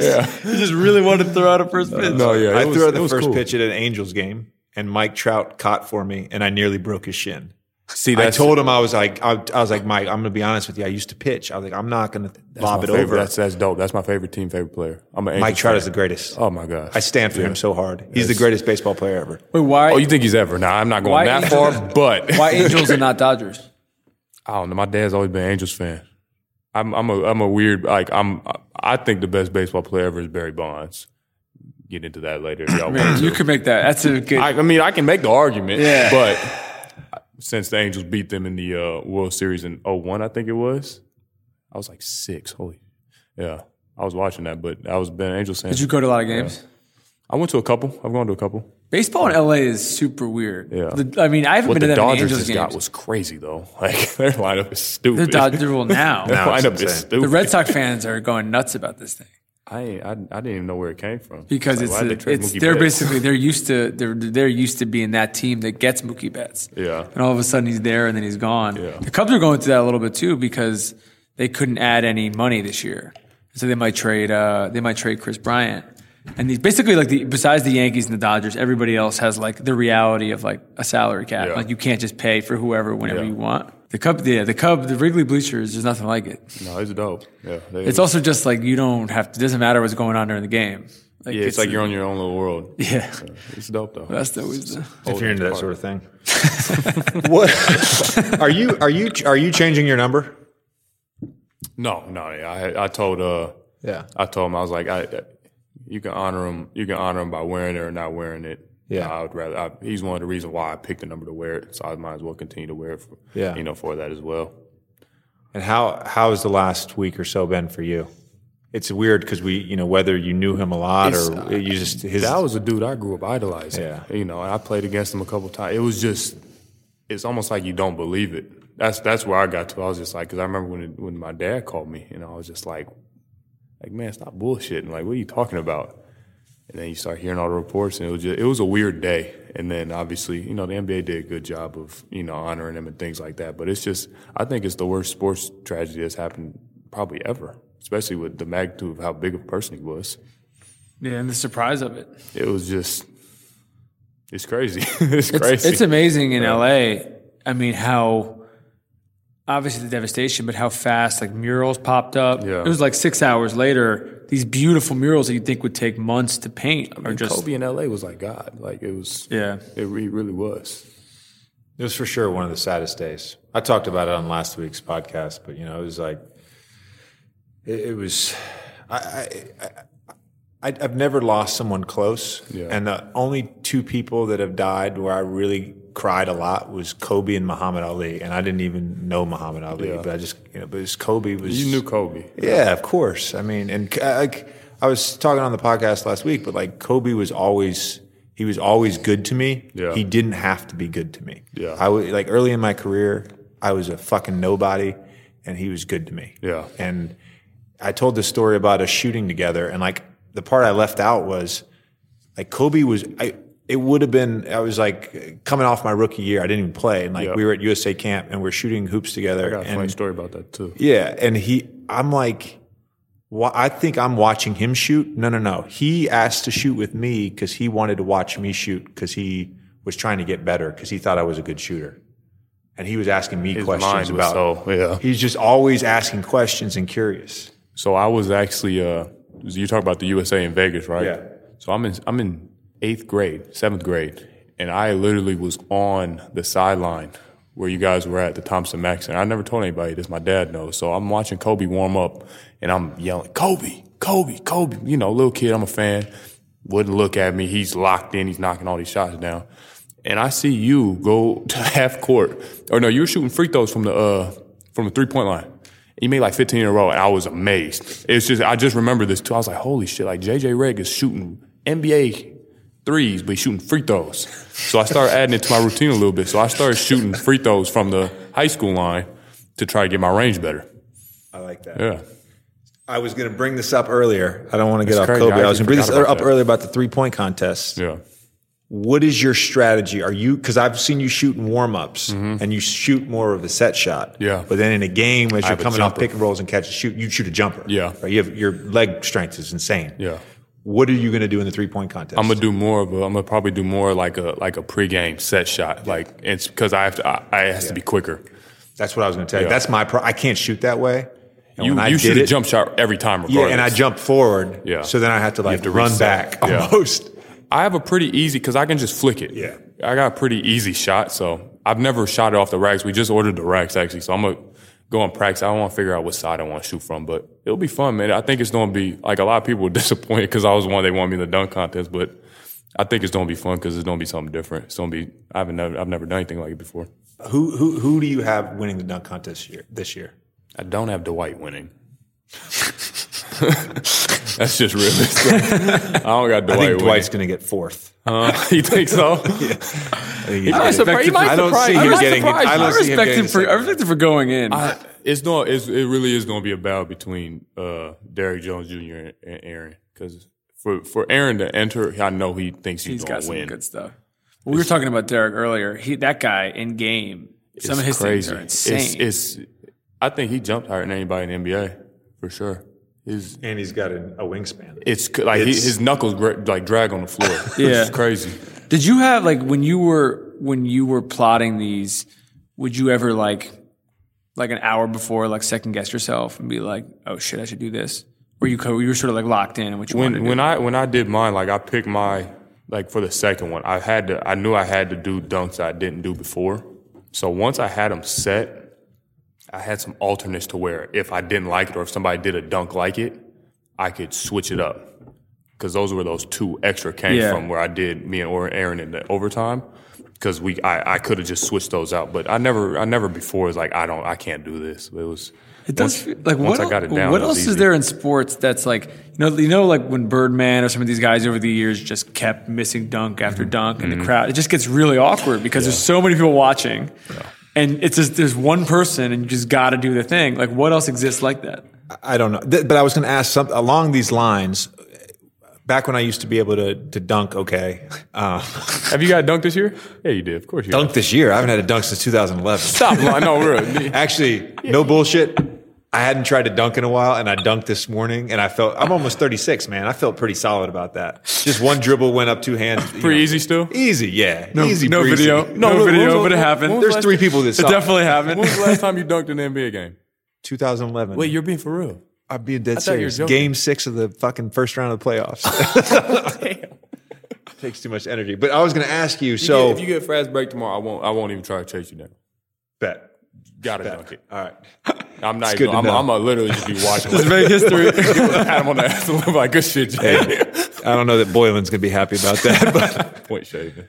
yeah, You just really wanted to throw out a first pitch. No, yeah, I was- threw out the first cool. pitch at an Angels game, and Mike Trout caught for me, and I nearly broke his shin. See, I told him I was like, I, I was like, Mike, I'm going to be honest with you. I used to pitch. I was like, I'm not going to that's lob it favorite. over. That's that's dope. That's my favorite team, favorite player. I'm an Mike Trout fan. is the greatest. Oh my gosh. I stand for him so hard. He's the greatest baseball player ever. Wait, why? Oh, you think he's ever? Nah, I'm not going Why that Angels- far, but why Angels and not Dodgers? I don't know. My dad's always been an Angels fan. I'm I'm a I'm a weird like I'm I think the best baseball player ever is Barry Bonds. Get into that later. If y'all I mean, want you to. could make that. That's a good. I, I mean, I can make the argument, Yeah. but since the Angels beat them in the uh, World Series in 01, I think it was, I was like six. Holy, yeah, I was watching that, but I was been an Angels fan. did you go to a lot of games? I went to a couple. I've gone to a couple. Baseball in LA is super weird. Yeah. The- I mean, I haven't What been the to that many Dodgers Angels just got was crazy though. Like their lineup is stupid. the Dodgers well now. Their Now it's lineup is stupid. the Red Sox fans are going nuts about this thing I, I I didn't even know where it came from because Like, it's, a, it's Mookie they're Betts? basically they're used to they're they're used to being that team that gets Mookie Betts. Yeah. and all of a sudden he's there and then he's gone. Yeah. The Cubs are going through that a little bit too because they couldn't add any money this year, so they might trade uh, they might trade Kris Bryant. And these, basically, like the besides the Yankees and the Dodgers, everybody else has like the reality of like a salary cap. Yeah. Like you can't just pay for whoever whenever Yeah. you want. The Cub, yeah, the Cub, the Wrigley bleachers, there's nothing like it. No, it's dope. Yeah, they, It's also just like you don't have to. It doesn't matter what's going on during the game. Like, yeah, it's, like you're on your own little world. yeah. It's dope though. That's always the. If you're into that sort of thing. what are you? Are you? Are you changing your number? No, no, yeah. I I told uh Yeah. I told him I was like I you can honor him you can honor him by wearing it or not wearing it. Yeah. I would rather. I, he's one of the reasons why I picked the number to wear it, so I might as well continue to wear it. For, Yeah. you know, for that as well. And how how has the last week or so been for you? It's weird because we, you know, whether you knew him a lot It's, or you uh, just his. That was a dude I grew up idolizing. Yeah. You know, and I played against him a couple times. It was just, it's almost like you don't believe it. That's that's where I got to. I was just like, because I remember when it, when my dad called me, you know, I was just like, like man, stop bullshitting. Like, what are you talking about? And then you start hearing all the reports, and it was just, it was a weird day. And then obviously, you know, the NBA did a good job of you know honoring him and things like that. But it's just, I think it's the worst sports tragedy that's happened probably ever, especially with the magnitude of how big of a person he was Yeah, and the surprise of it. it was just it's crazy. it's It's, crazy. it's amazing in LA. I mean, how obviously the devastation, but how fast like murals popped up. Yeah. It was like six hours later. These beautiful murals that you think would take months to paint are And just Kobe in LA was like God. Like it was. yeah. It re- really was. It was for sure one of the saddest days. I talked about it on last week's podcast, but you know, it was like, it, it was. I, I, I, I've never lost someone close, Yeah. and the only two people that have died where I really cried a lot was Kobe and Muhammad Ali, and I didn't even know Muhammad Ali, Yeah. but I just, you know, but it was Kobe was. You knew Kobe. Yeah, of course. I mean, and uh, like I was talking on the podcast last week, but like Kobe was always he was always good to me. Yeah. He didn't have to be good to me. Yeah. I was like early in my career, I was a fucking nobody, and he was good to me. Yeah. And I told this story about us shooting together, and like the part I left out was like Kobe was I. It would have been. I was like coming off my rookie year. I didn't even play, and like we were at USA camp, and we're shooting hoops together. I got a and funny story about that too. yeah, and he, I'm like, wa- I think I'm watching him shoot. No, no, no. He asked to shoot with me because he wanted to watch me shoot because he was trying to get better because he thought I was a good shooter, and he was asking me His questions about. so yeah. He's just always asking questions and curious. So I was actually uh you talk about the USA in Vegas, right? Yeah. So I'm in I'm in eighth grade, seventh grade, and I literally was on the sideline where you guys were at the Thomas & Mack Center. I never told anybody this. My dad knows. So I'm watching Kobe warm up, and I'm yelling, "Kobe, Kobe, Kobe!" You know, little kid. I'm a fan. Wouldn't look at me. He's locked in. He's knocking all these shots down. And I see you go to half court, or no, you were shooting free throws from the uh, from the three point line. You made like 15 in a row, and I was amazed. It's just I just remember this too. I was like, "Holy shit!" Like JJ Redick is shooting NBA threes, but he's shooting free throws. So I started adding it to my routine a little bit. So I started shooting free throws from the high school line to try to get my range better. I like that. Yeah. I was going to bring this up earlier. I don't want to get That's off crazy. Kobe. I I was going to bring this up that. earlier about the three point contest. Yeah. What is your strategy? Are you because I've seen you shoot in warm ups Mm-hmm. and you shoot more of a set shot. Yeah. But then in a game, as you're coming off pick and rolls and catch and shoot, you shoot a jumper. Yeah. Right? You have your leg strength is insane. Yeah. What are you going to do in the three point contest? I'm gonna do more of a. I'm gonna probably do more like a like a pregame set shot. Like it's because I have to. I, I has to be quicker. That's what I was going to tell you. Yeah. That's my. Pro- I can't shoot that way. And You you shoot a jump shot every time, Yeah, and I jump forward. Yeah. So then I have to like have to run reset. back Yeah. almost. I have a pretty easy because I can just flick it. Yeah. I got a pretty easy shot, so I've never shot it off the racks. We just ordered the racks actually, so I'm gonna go and practice. I want to figure out what side I want to shoot from, but it'll be fun, man. I think it's gonna be like a lot of people were disappointed because I was the one they wanted me in the dunk contest, but I think it's gonna be fun because it's gonna be something different. It's gonna be I haven't never, I've never done anything like it before. Who who who do you have winning the dunk contest year this year? I don't have Dwight winning. That's just realistic. I don't got Dwight I think winning. Dwight's going to get fourth. Uh, you think so? I think he's I gonna- respect him. I don't see him getting. surprise I don't see him respect getting him for. I respect him for going in. I, it's no, it's, it really is going to be a battle between uh, Derrick Jones Jr. and, and Aaron because for for Aaron to enter, I know he thinks he's, He's got going to some good stuff. Well, we were talking about Derrick earlier. He that guy in game. Some of his crazy. things are insane. It's, it's I think he jumped higher than anybody in the NBA for sure. His and he's got a, a wingspan. it's c- like he, It's- his knuckles gra- like drag on the floor. Yeah. it's crazy. Did you have like when you were when you were plotting these? Would you ever like like an hour before like second guess yourself and be like, oh shit, I should do this? Or you co- you were sort of like locked in and what you wanted when when? I when I did mine, like I picked my like for the second one, I had to I knew I had to do dunks I didn't do before. So once I had them set, I had some alternates to where if I didn't like it or if somebody did a dunk like it, I could switch it up. Because those were those two extra came Yeah. from where I did me and or Aaron in the overtime. Because we I, I could have just switched those out, but I never I never before was like I don't I can't do this. It was It does once- feel, like once what, I got it down. what else is there in sports that's like you know you know like when Birdman or some of these guys over the years just kept missing dunk after Mm-hmm. dunk and the crowd it just gets really awkward because there's so many people watching and it's just there's one person and you just got to do the thing like what else exists like that I don't know, but I was going to ask some along these lines. Back when I used to be able to to dunk, okay, uh, Have you got a dunk this year? Yeah, you did. Of course you dunk this year. I haven't had a dunk since 2011. Stop lying. No, really. Actually, no bullshit. I hadn't tried to dunk in a while, and I dunked this morning, and I felt I'm almost 36, man. I felt pretty solid about that. Just one dribble went up two hands. Pretty know. easy still? Easy, yeah. no, easy. no breezy. video no, when- when video was- but it happened There's three people that it saw. it. definitely happened When was the last time you dunked in an NBA game? 2011. Wait, you're being for real? I'm being dead thought serious. Game six of the fucking first round of the playoffs. Damn. Takes too much energy. But I was going to ask you. So if you get a fast break tomorrow, I won't. I won't even try to chase you down. bet. Gotta dunk it. All right. I'm not. Even, to I'm. I'm gonna literally just be watching. it's very history Pat him on the ass and like good shit, Jay. I don't know that Boylen's going to be happy about that, but Point shaving.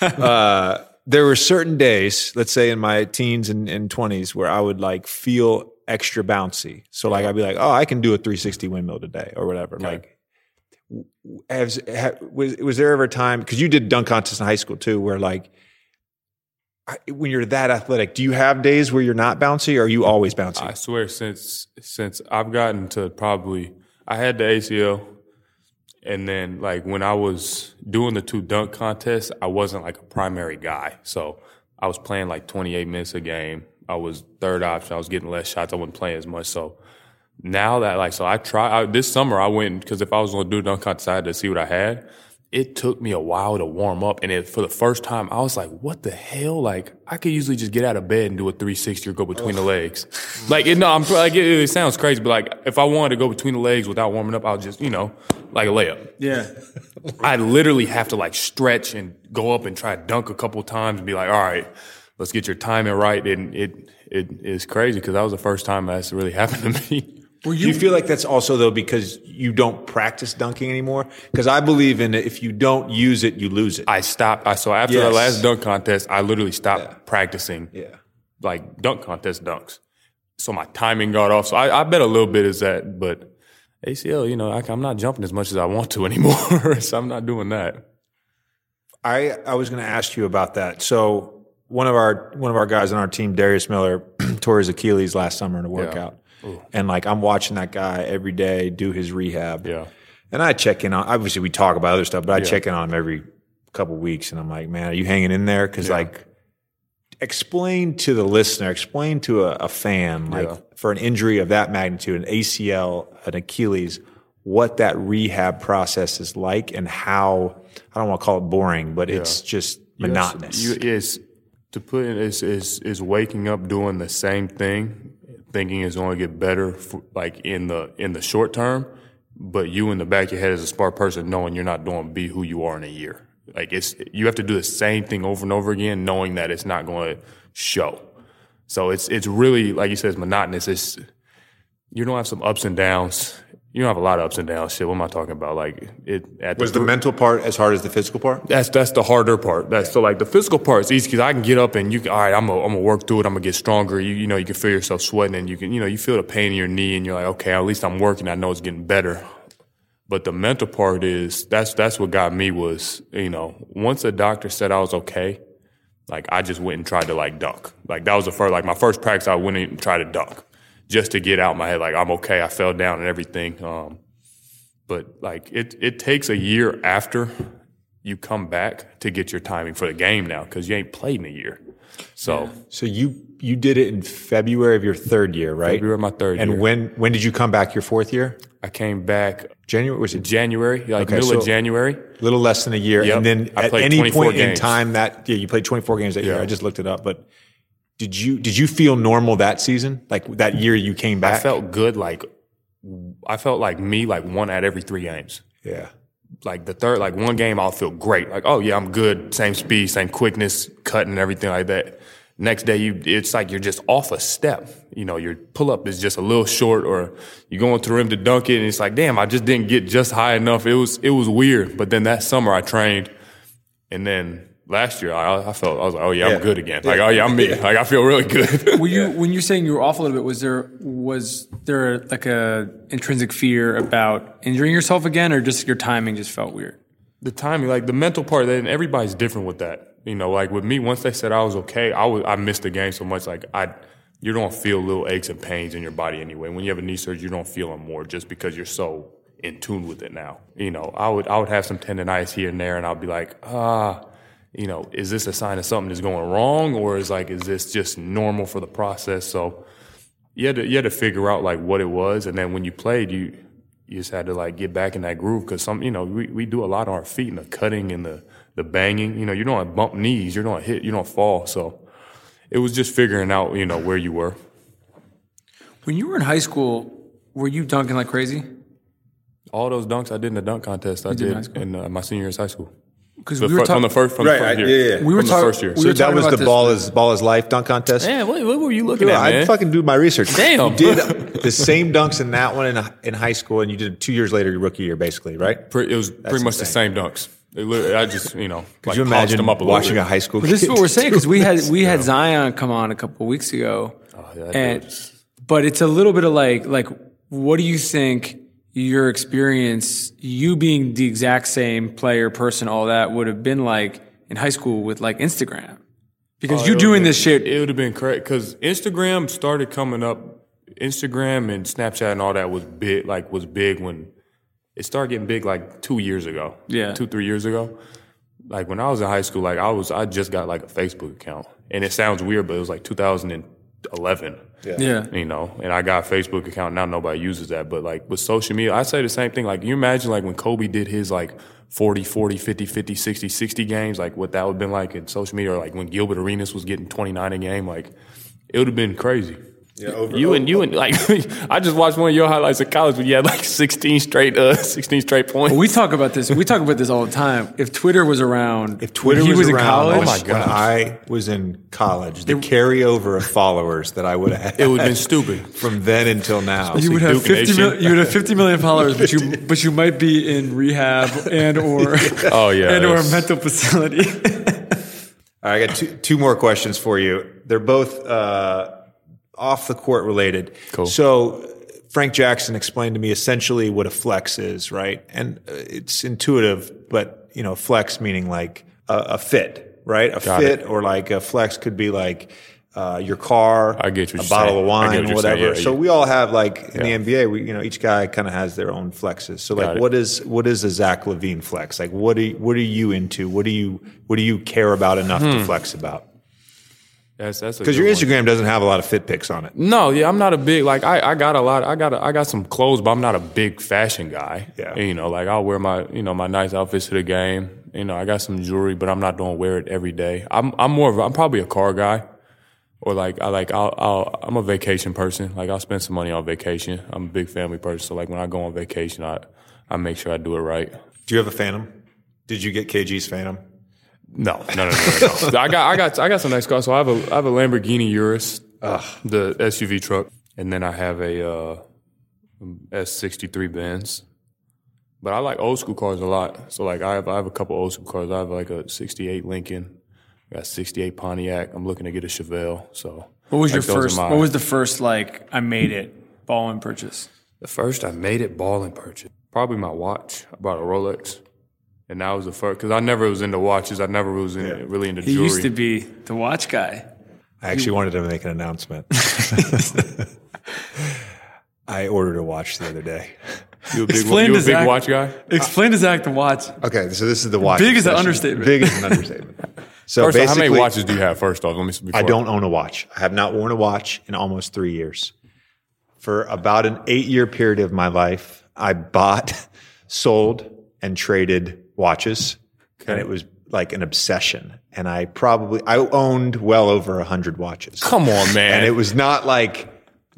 Uh, there were certain days, let's say in my teens and, 20s, where I would like feel extra bouncy. So like I'd be like, oh, I can do a 360 windmill today or whatever. Like, w- has, was was there ever a time because you did dunk contests in high school too, where like when you're that athletic, do you have days where you're not bouncy, or are you always bouncy? I swear, since since I've gotten to probably, I had the ACL, and then like when I was doing the two dunk contests, I wasn't like a primary guy, so I was playing like 28 minutes a game. I was third option. I was getting less shots. I wasn't playing as much. So now that like, so I try I, this summer I went because if I was going to do dunk contest, I had to see what I had. It took me a while to warm up, and it, for the first time, I was like, "What the hell?" Like, I could usually just get out of bed and do a 360 or go between the legs. Like, it, no, I'm like, it, it sounds crazy, but like, if I wanted to go between the legs without warming up, I'll just, you know, like a layup. yeah I literally have to like stretch and go up and try to dunk a couple times and be like, all right, let's get your timing right. And it it is crazy because that was the first time that's really happened to me. Do you feel like that's also though because you don't practice dunking anymore? Because I believe in it. If you don't use it, you lose it. I stopped. I, so after Yes. the last dunk contest, I literally stopped Yeah. practicing yeah. like dunk contest dunks. So my timing got off. So I, I bet a little bit is that, but ACL, you know, I, I'm not jumping as much as I want to anymore. so I'm not doing that. I I was going to ask you about that. So one of our one of our guys on our team, Darius Miller, tore his Achilles last summer in a workout, and like I'm watching that guy every day do his rehab. Yeah. And I check in on. Obviously, we talk about other stuff, but I Yeah. check in on him every couple weeks, and I'm like, man, are you hanging in there? Because like, explain to the listener, explain to a, a fan, like Yeah. for an injury of that magnitude, an ACL, an Achilles, what that rehab process is like, and how I don't want to call it boring, but it's just monotonous. You, is to put it is is is waking up doing the same thing, thinking it's going to get better, for, like in the in the short term. But you in the back of your head as a smart person, knowing you're not going to be who you are in a year. Like it's you have to do the same thing over and over again, knowing that it's not going to show. So it's it's really like you said, it's monotonous. It's you don't have some ups and downs. You don't have a lot of ups and downs. Shit, what am I talking about? Like it at the was the mental part as hard as the physical part? that's that's the harder part. That's so like the physical part is easy because I can get up and you can all right. I'm gonna, I'm gonna work through it. I'm gonna get stronger. You you know you can feel yourself sweating and you can you know you feel the pain in your knee and you're like okay at least I'm working. I know it's getting better. But the mental part is that's that's what got me was you know once the doctor said I was okay, like I just went and tried to like dunk. Like that was the first like my first practice. I went and tried to dunk just to get out my head like I'm okay. I fell down and everything. Um, but like it it takes a year after you come back to get your timing for the game now because you ain't played in a year. So So you you did it in February of your third year, right? February of my third and year. when when did you come back? Your fourth year? I came back January was it January, like Okay, middle so- of January. a little less than a year? Yep. And then I at any 24 point in time that yeah, you played 24 games that year. I just looked it up, but did you did you feel normal that season? Like that year you came back? I felt good. Like I felt like me, like one out every three games. yeah. Like the third, like one game, I'll feel great. Like oh yeah, I'm good. Same speed, same quickness, cutting, everything like that. Next day, you it's like you're just off a step. You know, your pull up is just a little short, or you're going to the rim to dunk it, and it's like, damn, I just didn't get just high enough. It was it was weird. But then that summer, I trained, and then last year, I, I felt I was like, oh yeah, Yeah. I'm good again. Like oh yeah, I'm me. Like I feel really good. Were you when you're saying you were off a little bit? Was there was there like a intrinsic fear about injuring yourself again, or just your timing just felt weird? the timing, like the mental part, then everybody's different with that. You know, like with me, once they said I was okay, I was I missed the game so much. Like I, you don't feel little aches and pains in your body anyway. When you have a knee surgery, you don't feel them more just because you're so in tune with it now. You know, I would I would have some tendonitis here and there, and I'll be like, ah, you know, is this a sign of something that's going wrong, or is like, is this just normal for the process? So you had to you had to figure out like what it was, and then when you played, you you just had to like get back in that groove because some you know we, we do a lot on our feet and the cutting and the the banging. You know, you don't want to bump knees, you don't hit, you don't fall. So it was just figuring out you know where you were. When you were in high school, were you dunking like crazy? All those dunks I did in the dunk contest, I did in did school? in uh, my senior year of high school. Because we were fir- from talking. the first from Right, the first I- year. yeah, yeah. We were From the talking- first year. we So were that was about the this- ball is ball is life dunk contest. Yeah, what, what were you looking Dude, at, I man? fucking do my research. Damn. You did the same dunks in that one in, in high school, and you did it two years later, your rookie year, basically, right? Pre- it was pretty much the same dunks. I just you know Could like you imagine them up a little watching bit. a high school? But this is what we're saying because we had this? we had Zion come on a couple weeks ago, oh, yeah, and but it's a little bit of like like what do you think your experience, you being the exact same player, person, all that would have been like in high school with like Instagram, because oh, you Oh, It doing would've this shit. It would have been correct because Instagram started coming up. Instagram and Snapchat and all that was big. Like was big when it started getting big. Like two years ago. Yeah. two three years ago. Like when I was in high school, like I was, I just got like a Facebook account, and it sounds weird, but it was like 2011. Yeah, You know, and I got a Facebook account now. Nobody uses that, but like with social media, I say the same thing. Like you imagine like when Kobe did his like 40, 40, 50, 50, 60, 60 games, like what that would have been like in social media, or like when Gilbert Arenas was getting 29 a game, like it would have been crazy. Yeah, over, You and you and like I just watched one of your highlights of college when you had like 16 straight uh 16 straight points. We talk about this. We talk about this all the time. If Twitter was around, If Twitter when he was, was, in college, when, my god. I was in college, the carryover of followers that I would have had it would have been stupid. from then until now. you would have Duke 50 mil, you would have 50 million followers, but you but you might be in rehab and or Oh yeah. and or a mental facility. All right, I got two, two more questions for you. They're both uh, off the court related. Cool. So Frank Jackson explained to me essentially what a flex is, right? And uh, it's intuitive, but you know, flex meaning like a, a fit, right? A Got fit it. or like a flex could be like uh, your car, I get what a bottle saying. of wine, what whatever. saying, yeah, so yeah. we all have like in Yeah. the NBA, we, you know, each guy kind of has their own flexes. So like, what is what is a Zach LaVine flex? Like, what are you, what are you into? What do you what do you care about enough Hmm. to flex about? That's that's Because your Instagram doesn't have a lot of fit pics on it. No, yeah, I'm not a big like I, I got a lot I got a, I got some clothes, but I'm not a big fashion guy. Yeah. And, you know, like I'll wear my you know my nice outfits to the game. You know, I got some jewelry, but I'm not going to wear it every day. I'm I'm more of a, I'm probably a car guy, or like I like I'll, I'll I'm a vacation person. Like I'll spend some money on vacation. I'm a big family person, so like when I go on vacation, I I make sure I do it right. Do you have a Phantom? Did you get KG's Phantom? No, no, no, no, no. no. I got, I got, I got some nice cars. So I have a, I have a Lamborghini Urus, the SUV truck, and then I have a uh, S63 Benz. But I like old school cars a lot. So like I have, I have a couple old school cars. I have like a '68 Lincoln, I got '68 Pontiac. I'm looking to get a Chevelle. So What was like, your first? my- What was the first like I made it ball and purchase? the first I made it ball and purchase? Probably my watch. I bought a Rolex. And that was the first, because I never was into watches. I never was in, really into He jewelry. used to be the watch guy. I actually wanted to make an announcement. I ordered a watch the other day. You a big, Explain you to a big Zach- watch guy? Explain to Zach the watch. Okay, so this is the watch. Big is an understatement. Big is an understatement. So First, of all, how many watches do you have? First off, let me. Before. I don't own a watch. I have not worn a watch in almost three years. For about an eight year period of my life, I bought, sold, and traded watches. And it was like an obsession. And I probably, I owned well over a hundred watches. Come on, man. And it was not like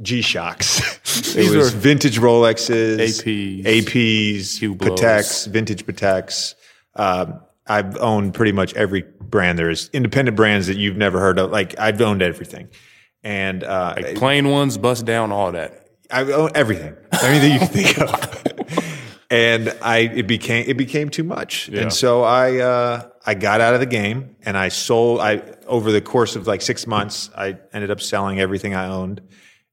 G Shocks. it These was vintage Rolexes, APs, APs, Hublots. Pateks, vintage Pateks. Um, I've owned pretty much every brand there is. Independent brands that you've never heard of. Like I've owned everything, and uh, plain ones, bust down, all that. I've owned everything, everything you can think of. and I it became it became too much, Yeah. and so I uh, I got out of the game, and I sold. I over the course of like six months, I ended up selling everything I owned,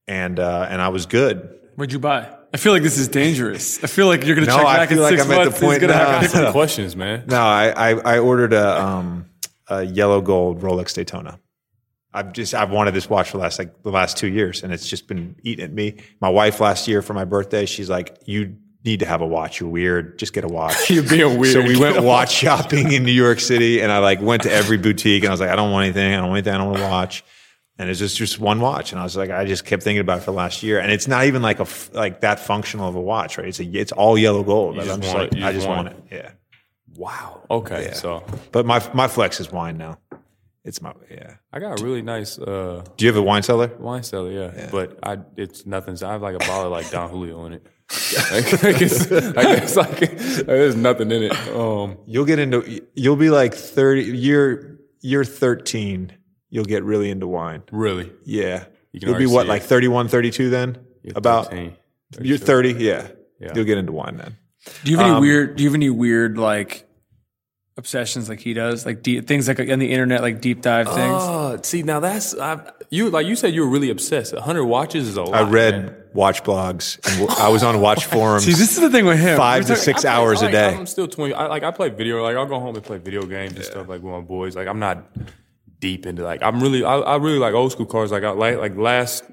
and uh, and I was good. What'd you buy? I feel like this is dangerous. I feel like you're gonna No, check I back feel in like six I'm at the point he's gonna now. have- Some questions, man. No, I I, I ordered a um a yellow gold Rolex Daytona. I've just I've wanted this watch for the last like the last two years, and it's just been eating at me. My wife last year for my birthday, she's like, "You need to have a watch. You're weird. Just get a watch." You're being weird. So we Get went a watch shopping in New York City, and I like went to every boutique, and I was like, "I don't want anything. I don't want anything. I don't want a watch." And it's just just one watch, and I was like, I just kept thinking about it for the last year, and it's not even like a like that functional of a watch, right? It's a it's all yellow gold. just I'm just want like, it. I just just want want it. Yeah. Wow. Okay, so But my my flex is wine now. It's my yeah. I got a really nice uh, Do you have a wine cellar? wine cellar, yeah. But I, it's nothing. I have like a bottle of like Don Julio in it. Like, like it's, like like there's nothing in it. Um, You'll get into you'll be like thirty year year thirteen. You'll get really into wine. really. Yeah. You can You'll be already what like it. 31, 32 then? About 13. you're thirty. Yeah. Yeah. You'll get into wine then. Do you have any Um, weird? Do you have any weird like obsessions like he does? Like deep, things like on the internet, like deep dive oh, things. Oh, see, now that's I, you. Like you said, you were really obsessed. hundred watches is a lot. I read man. watch blogs and I was on watch forums. See, this is the thing with him. five We're to talking- six play- hours I a like- day. I'm still twenty. I, like I play video. Like I'll go home and play video games and stuff like with my boys. Like I'm not deep into like I'm really. I, I really like old school cars. Like I like like last.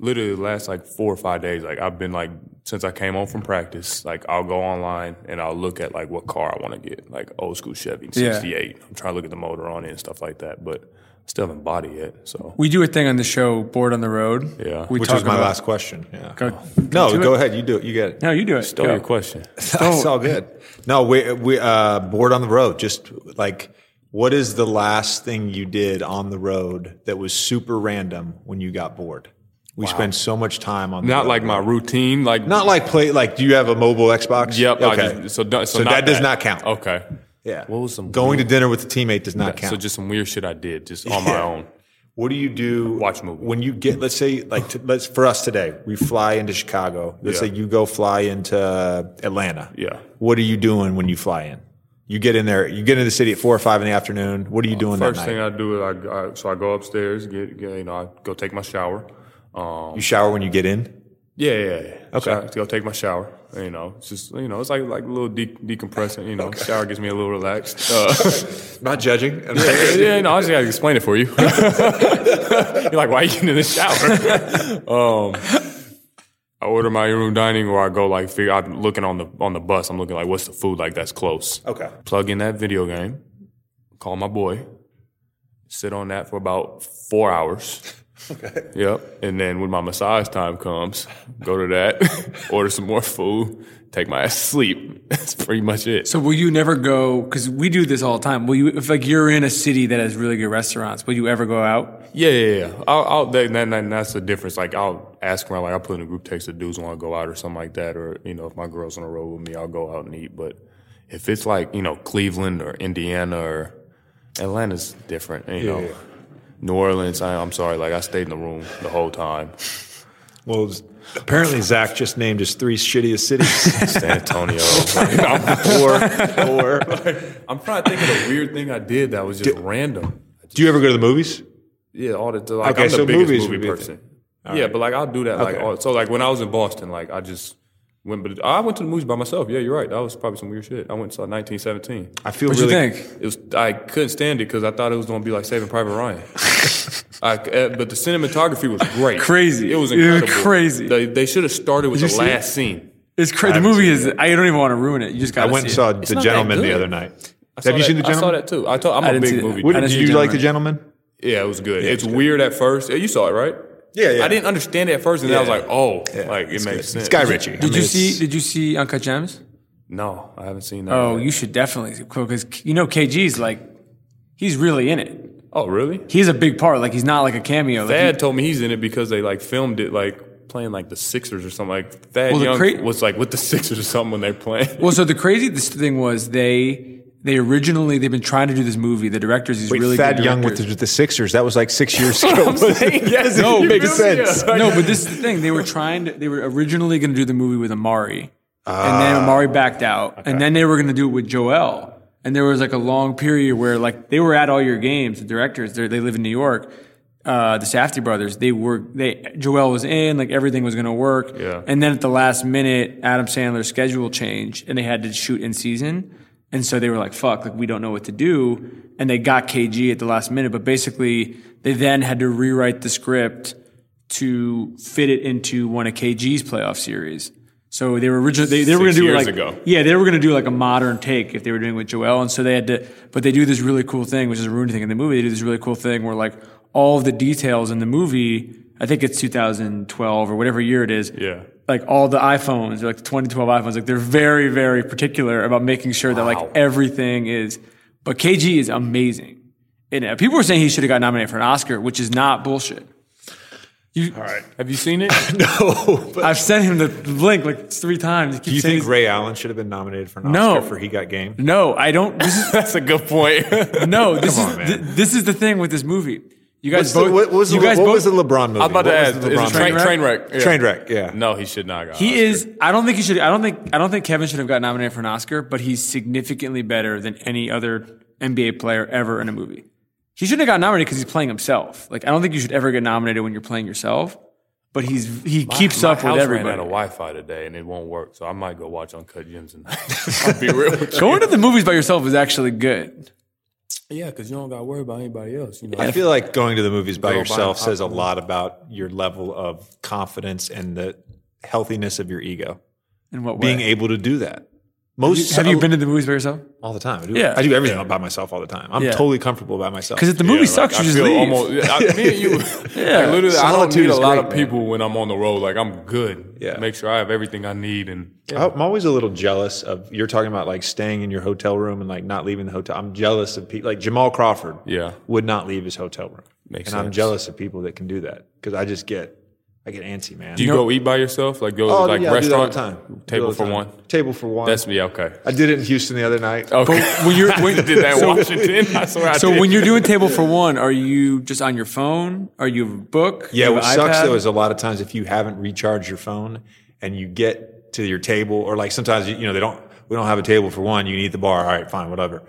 Literally the last like four or five days, like I've been like since I came home from practice, like I'll go online and I'll look at like what car I want to get, like old school Chevy Yeah. '68. I'm trying to look at the motor on it and stuff like that, but still haven't bought it yet. So We do a thing on the show, Bored on the Road. Yeah. we which talk was my about- last question. Yeah. Go, No, to go it. ahead. You do it. You get it. No, you do it. stole Go. your question. It's all good. No, we we uh bored on the road. Just like what is the last thing you did on the road that was super random when you got bored? We spend so much time on Not go. like my routine. Like not like play like. Do you have a mobile Xbox? Yep. Okay. just- so so, So not that does not count. Okay. yeah. What was some going to dinner with a teammate does not count. So just some weird shit I did just on my own. What do you do? Watch movie. when you get. Let's say, like, t- let's for us today, we fly into Chicago. Let's Yeah. say you go fly into Atlanta. Yeah. What are you doing when you fly in? You get in there. You get into the city at four or five in the afternoon. What are you uh, doing First that thing? I do is I, I so I go upstairs, get, get you know, I go take my shower. Um, you shower when you get in. yeah, yeah, yeah. Okay. I go take my shower. You know, it's just you know, it's like like a little de- decompressing. You know, shower gets me a little relaxed. Uh, Not judging. yeah, no, I just gotta explain it for you. You're like, why are you getting in the shower? um, I order my in-room dining, or I go like, figure. I'm looking on the on the bus. I'm looking like, what's the food like that's close? Okay. Plug in that video game. Call my boy. Sit on that for about four hours. Okay. Yep. And then when my massage time comes, go to that, order some more food, take my ass to sleep. That's pretty much it. So will you never go? Because we do this all the time. Will you, if like you're in a city that has really good restaurants, will you ever go out? Yeah, yeah, yeah. I'll, I'll that, that, that- that's the difference. Like I'll ask around, like I'll put in a group text of dudes want to go out or something like that, or you know, if my girl's on the road with me, I'll go out and eat. But if it's like you know Cleveland or Indiana or Atlanta's different, you know. Yeah. New Orleans, I, I'm sorry, like I stayed in the room the whole time. Well, apparently Zach just named his three shittiest cities. San Antonio. or, or. I'm trying to think of a weird thing I did that was just random. Do you ever go to the movies? Yeah, all the like Okay, I'm the so biggest movies movie person. Yeah, but like I'll do that. Like Okay. all, so, like when I was in Boston, like I just went. But I went to the movies by myself. Yeah, you're right. That was probably some weird shit. I went and saw 1917. I feel What'd really. you think? It was I couldn't stand it because I thought it was going to be like Saving Private Ryan. I, uh, but the cinematography was great. Crazy. It was It was incredible. crazy. They, they should have started with Did the you see it? last scene. It's crazy. The movie seen is. I don't even want to ruin it. You just got. I went and saw It's The not Gentlemen the other night. I saw Have you seen The Gentlemen? I saw that too. I told, I'm I a didn't big movie. What What, did you The like The Gentlemen? Yeah, it was good. it's weird at first. Yeah, You saw it, right? Yeah, yeah. I didn't understand it at first, and then I was like, "Oh, Yeah, like it it's makes good. sense." It's Guy Ritchie. I Did mean, you see? Did you see Uncut Gems? No, I haven't seen that. Oh, yet. you should definitely because you know KG's like he's really in it. Oh, really? He's a big part. Like he's not like a cameo. Like, Thad told me he's in it because they like filmed it like playing like the Sixers or something. Like Thad Well, Young cra- was like with the Sixers or something when they playing. Well, so the craziest thing was they they originally they've been trying to do this movie. The directors, these Wait, really Thad good Young with the, with the Sixers. That was like six years ago. yes, No, it makes sense. no, but this is the thing. They were trying to. They were originally going to do the movie with Amar'e, and then Amar'e backed out, and then they were going to do it with Joel. And there was like a long period where like they were at all your games. The directors, they're- live in New York. Uh, the Safdie brothers, they were they Joel was in, like everything was going to work. Yeah. And then at the last minute, Adam Sandler's schedule changed, and they had to shoot in season. And so they were like, "Fuck, like we don't know what to do." And they got KG at the last minute, but basically they then had to rewrite the script to fit it into one of KG's playoff series. So they were originally they, they were going to do years like ago. yeah they were going to do like a modern take if they were doing it with Joel, and so they had to. But they do this really cool thing, which is a ruined thing in the movie. They do this really cool thing where like all of the details in the movie. I think it's 2012 or whatever year it is Yeah. Like all the iPhones, like the 2012 iPhones, like they're very, very particular about making sure that like everything is. But KG is amazing. And uh, people were saying he should have got nominated for an Oscar, which is not bullshit. You, All right. Have you seen it? No, but I've sent him the link like three times. Do you think Ray Allen should have been nominated for an No. Oscar for He Got Game? No, I don't. This is That's a good point. no. This Come is on, man. th- this is the thing with this movie. You guys What's the, what was, you the, guys what both, was the LeBron movie? I'm about to What was ask. the Is LeBron it train, movie? train wreck? Yeah. Train wreck, yeah. No, he should not. Got He Oscar. is. I don't think he should. I don't think. I don't think Kevin should have got nominated for an Oscar. But he's significantly better than any other NBA player ever in a movie. He shouldn't have got nominated because he's playing himself. Like I don't think you should ever get nominated when you're playing yourself. But he's he keeps My up house with ran everybody. out of Wi-Fi today, and it won't work. So I might go watch Uncut Gems tonight. I'll be real with you. Going to the movies by yourself is actually good. Yeah, because you don't got to worry about anybody else. You know. I feel like going to the movies by Go buy yourself says a lot about your level of confidence and the healthiness of your ego. In what way? Being able to do that. Most have you been to the movies by yourself? all the time? I do, Yeah. I do everything by myself all the time. I'm Yeah. totally comfortable by myself. Because if the movie Yeah, sucks, like, you I just leave. Almost, I, me and you, Yeah. like, literally, I don't Solitude need a lot great, of man. people when I'm on the road. Like I'm good. Yeah. Make sure I have everything I need, and I'm always a little jealous of you're talking about like staying in your hotel room and like not leaving the hotel. I'm jealous of people like Jamal Crawford. Yeah. would not leave his hotel room, Makes and I'm jealous of people that can do that because I just get I get antsy, man. Do you go eat by yourself? Like go Oh, like yeah, I do that all restaurant the time. Table all the for time. one. Table for one. That's me. Okay. I did it in Houston the other night. Okay. when you're when, did that in Washington. I swear I so did. when you're doing table for one, are you just on your phone? Are you a book? Yeah, You what sucks though is a lot of times if you haven't recharged your phone and you get to your table, or like sometimes you know they don't, we don't have a table for one. You can eat the bar. All right, fine, whatever.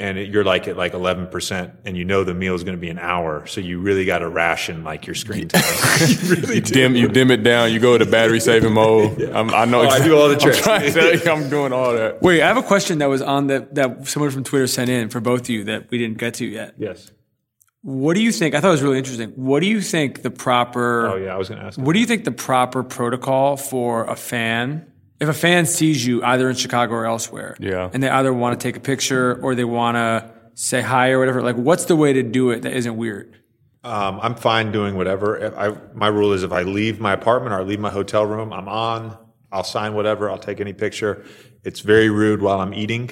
And it, you're like at like 11 percent, and you know the meal is going to be an hour, so you really got to ration like your screen time. you really you dim you dim it down. You go to battery saving mode. I'm, I know. Oh, I do all the tricks. I'm, to I'm doing all that. Wait, I have a question that was on that that someone from Twitter sent in for both of you that we didn't get to yet. Yes. What do you think? I thought it was really interesting. What do you think the proper? Oh yeah, I was going to ask. What do you think the proper protocol for a fan? If a fan sees you either in Chicago or elsewhere, Yeah. and they either want to take a picture or they want to say hi or whatever, like what's the way to do it that isn't weird? Um, I'm fine doing whatever. If I, my rule is if I leave my apartment or I leave my hotel room, I'm on. I'll sign whatever. I'll take any picture. It's very rude while I'm eating.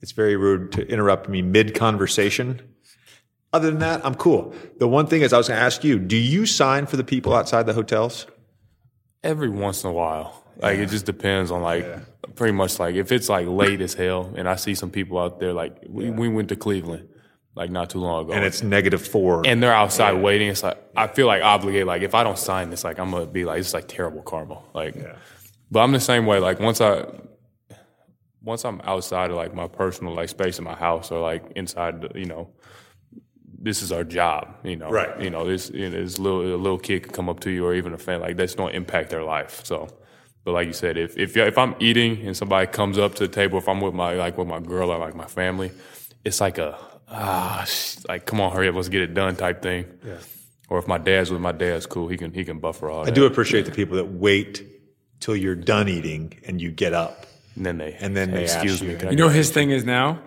It's very rude to interrupt me mid conversation. Other than that, I'm cool. The one thing is, I was going to ask you: Do you sign for the people outside the hotels? Every once in a while, like it just depends on like pretty much like if it's like late as hell, and I see some people out there like we, we went to Cleveland like not too long ago, And it's negative four. and they're outside waiting. It's like I feel like obligated. Like if I don't sign this, like I'm gonna be like it's like terrible karma. Like, but I'm the same way. Like once I once I'm outside of like my personal like space in my house or like inside, the, you know, this is our job. You know, Right. You know, this you know, this little a little kid could come up to you or even a fan like that's don't impact their life. So. But like you said, if if if I'm eating and somebody comes up to the table, if I'm with my like with my girl or like my family, it's like a ah, sh- like come on, hurry up, let's get it done type thing. Yeah. Or if my dad's with my dad's cool, he can he can buffer all I that. do appreciate the people that wait till you're done eating and you get up. And then they And then say, they ask excuse you. me. Can I You know his thing is now?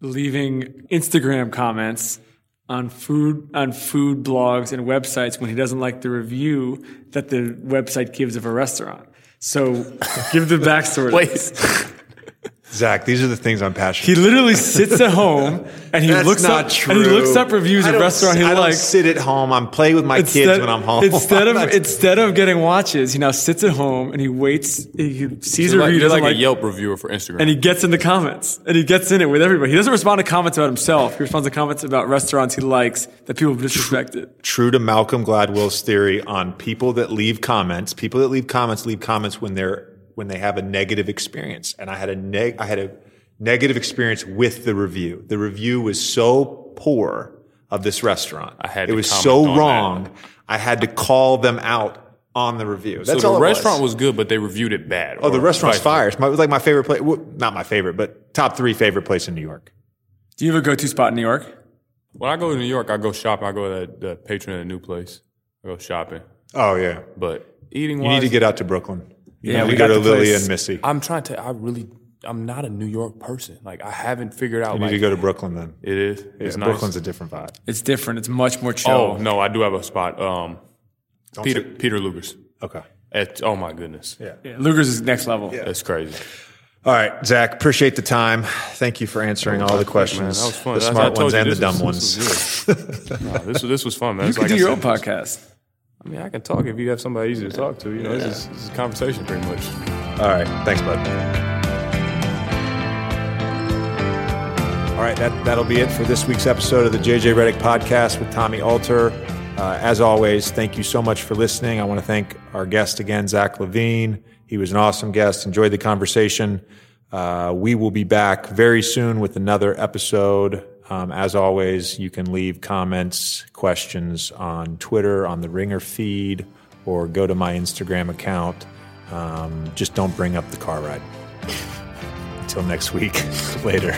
Leaving Instagram comments on food on food blogs and websites when he doesn't like the review that the website gives of a restaurant. So give the backstory. to Wait. This. Zach, these are the things I'm passionate. He literally sits at home and he That's looks not up true. and he looks up reviews I of don't- restaurant he I don't likes. sit at home. I'm playing with my kids when I'm home. Instead of instead of getting watches, he now sits at home and he waits. He sees a like, review, you're like like, a Yelp reviewer for Instagram. and he gets in the comments and he gets in it with everybody. He doesn't respond to comments about himself. He responds to comments about restaurants he likes that people have disrespected. true to Malcolm Gladwell's theory on people that leave comments. People that leave comments leave comments when they're when they have a negative experience. And I had a neg I had a negative experience with the review. The review was so poor of this restaurant. I had it to was so wrong. that. I had to call them out on the review. so the all restaurant was. was. good, but they reviewed it bad. Oh, the or restaurant's vice fire. It's my, it was like my favorite place. Well, not my favorite, but top three favorite place in New York. Do you have a go-to spot in New York? When I go to New York, I go shopping. I go to the, the patron of a new place. I go shopping. Oh yeah. But eating You need to get out to Brooklyn. You Yeah, need we to go got to the Lily place. and Misi. I'm trying to. I really. I'm not a New York person. Like I haven't figured out. You need like, to go to Brooklyn then. It is. It's Yeah, nice. Brooklyn's a different vibe. It's different. It's much more chill. Oh no, I do have a spot. Um, Don't Peter say- Peter Luger's. Okay. At, oh my goodness, Yeah. Yeah, Luger's is next level. Yeah. that's crazy. All right, Zach. Appreciate the time. Thank you for answering all the Man, questions. that was fun. The smart ones you and the dumb was- ones. This was, no, this was this was fun, man. You It's could like do I your own said, podcast. I mean, I can talk if you have somebody easy to talk to. You know, this, is, this is a conversation pretty much. All right. Thanks, bud. All right, that, that'll be it for this week's episode of the JJ Redick podcast with Tommy Alter. Uh, as always, thank you so much for listening. I want to thank our guest again, Zach LaVine. He was an awesome guest. Enjoyed the conversation. Uh, we will be back very soon with another episode. Um, as always, you can leave comments, questions on Twitter, on the Ringer feed, or go to my Instagram account. Um, just don't bring up the car ride. Until next week. Later.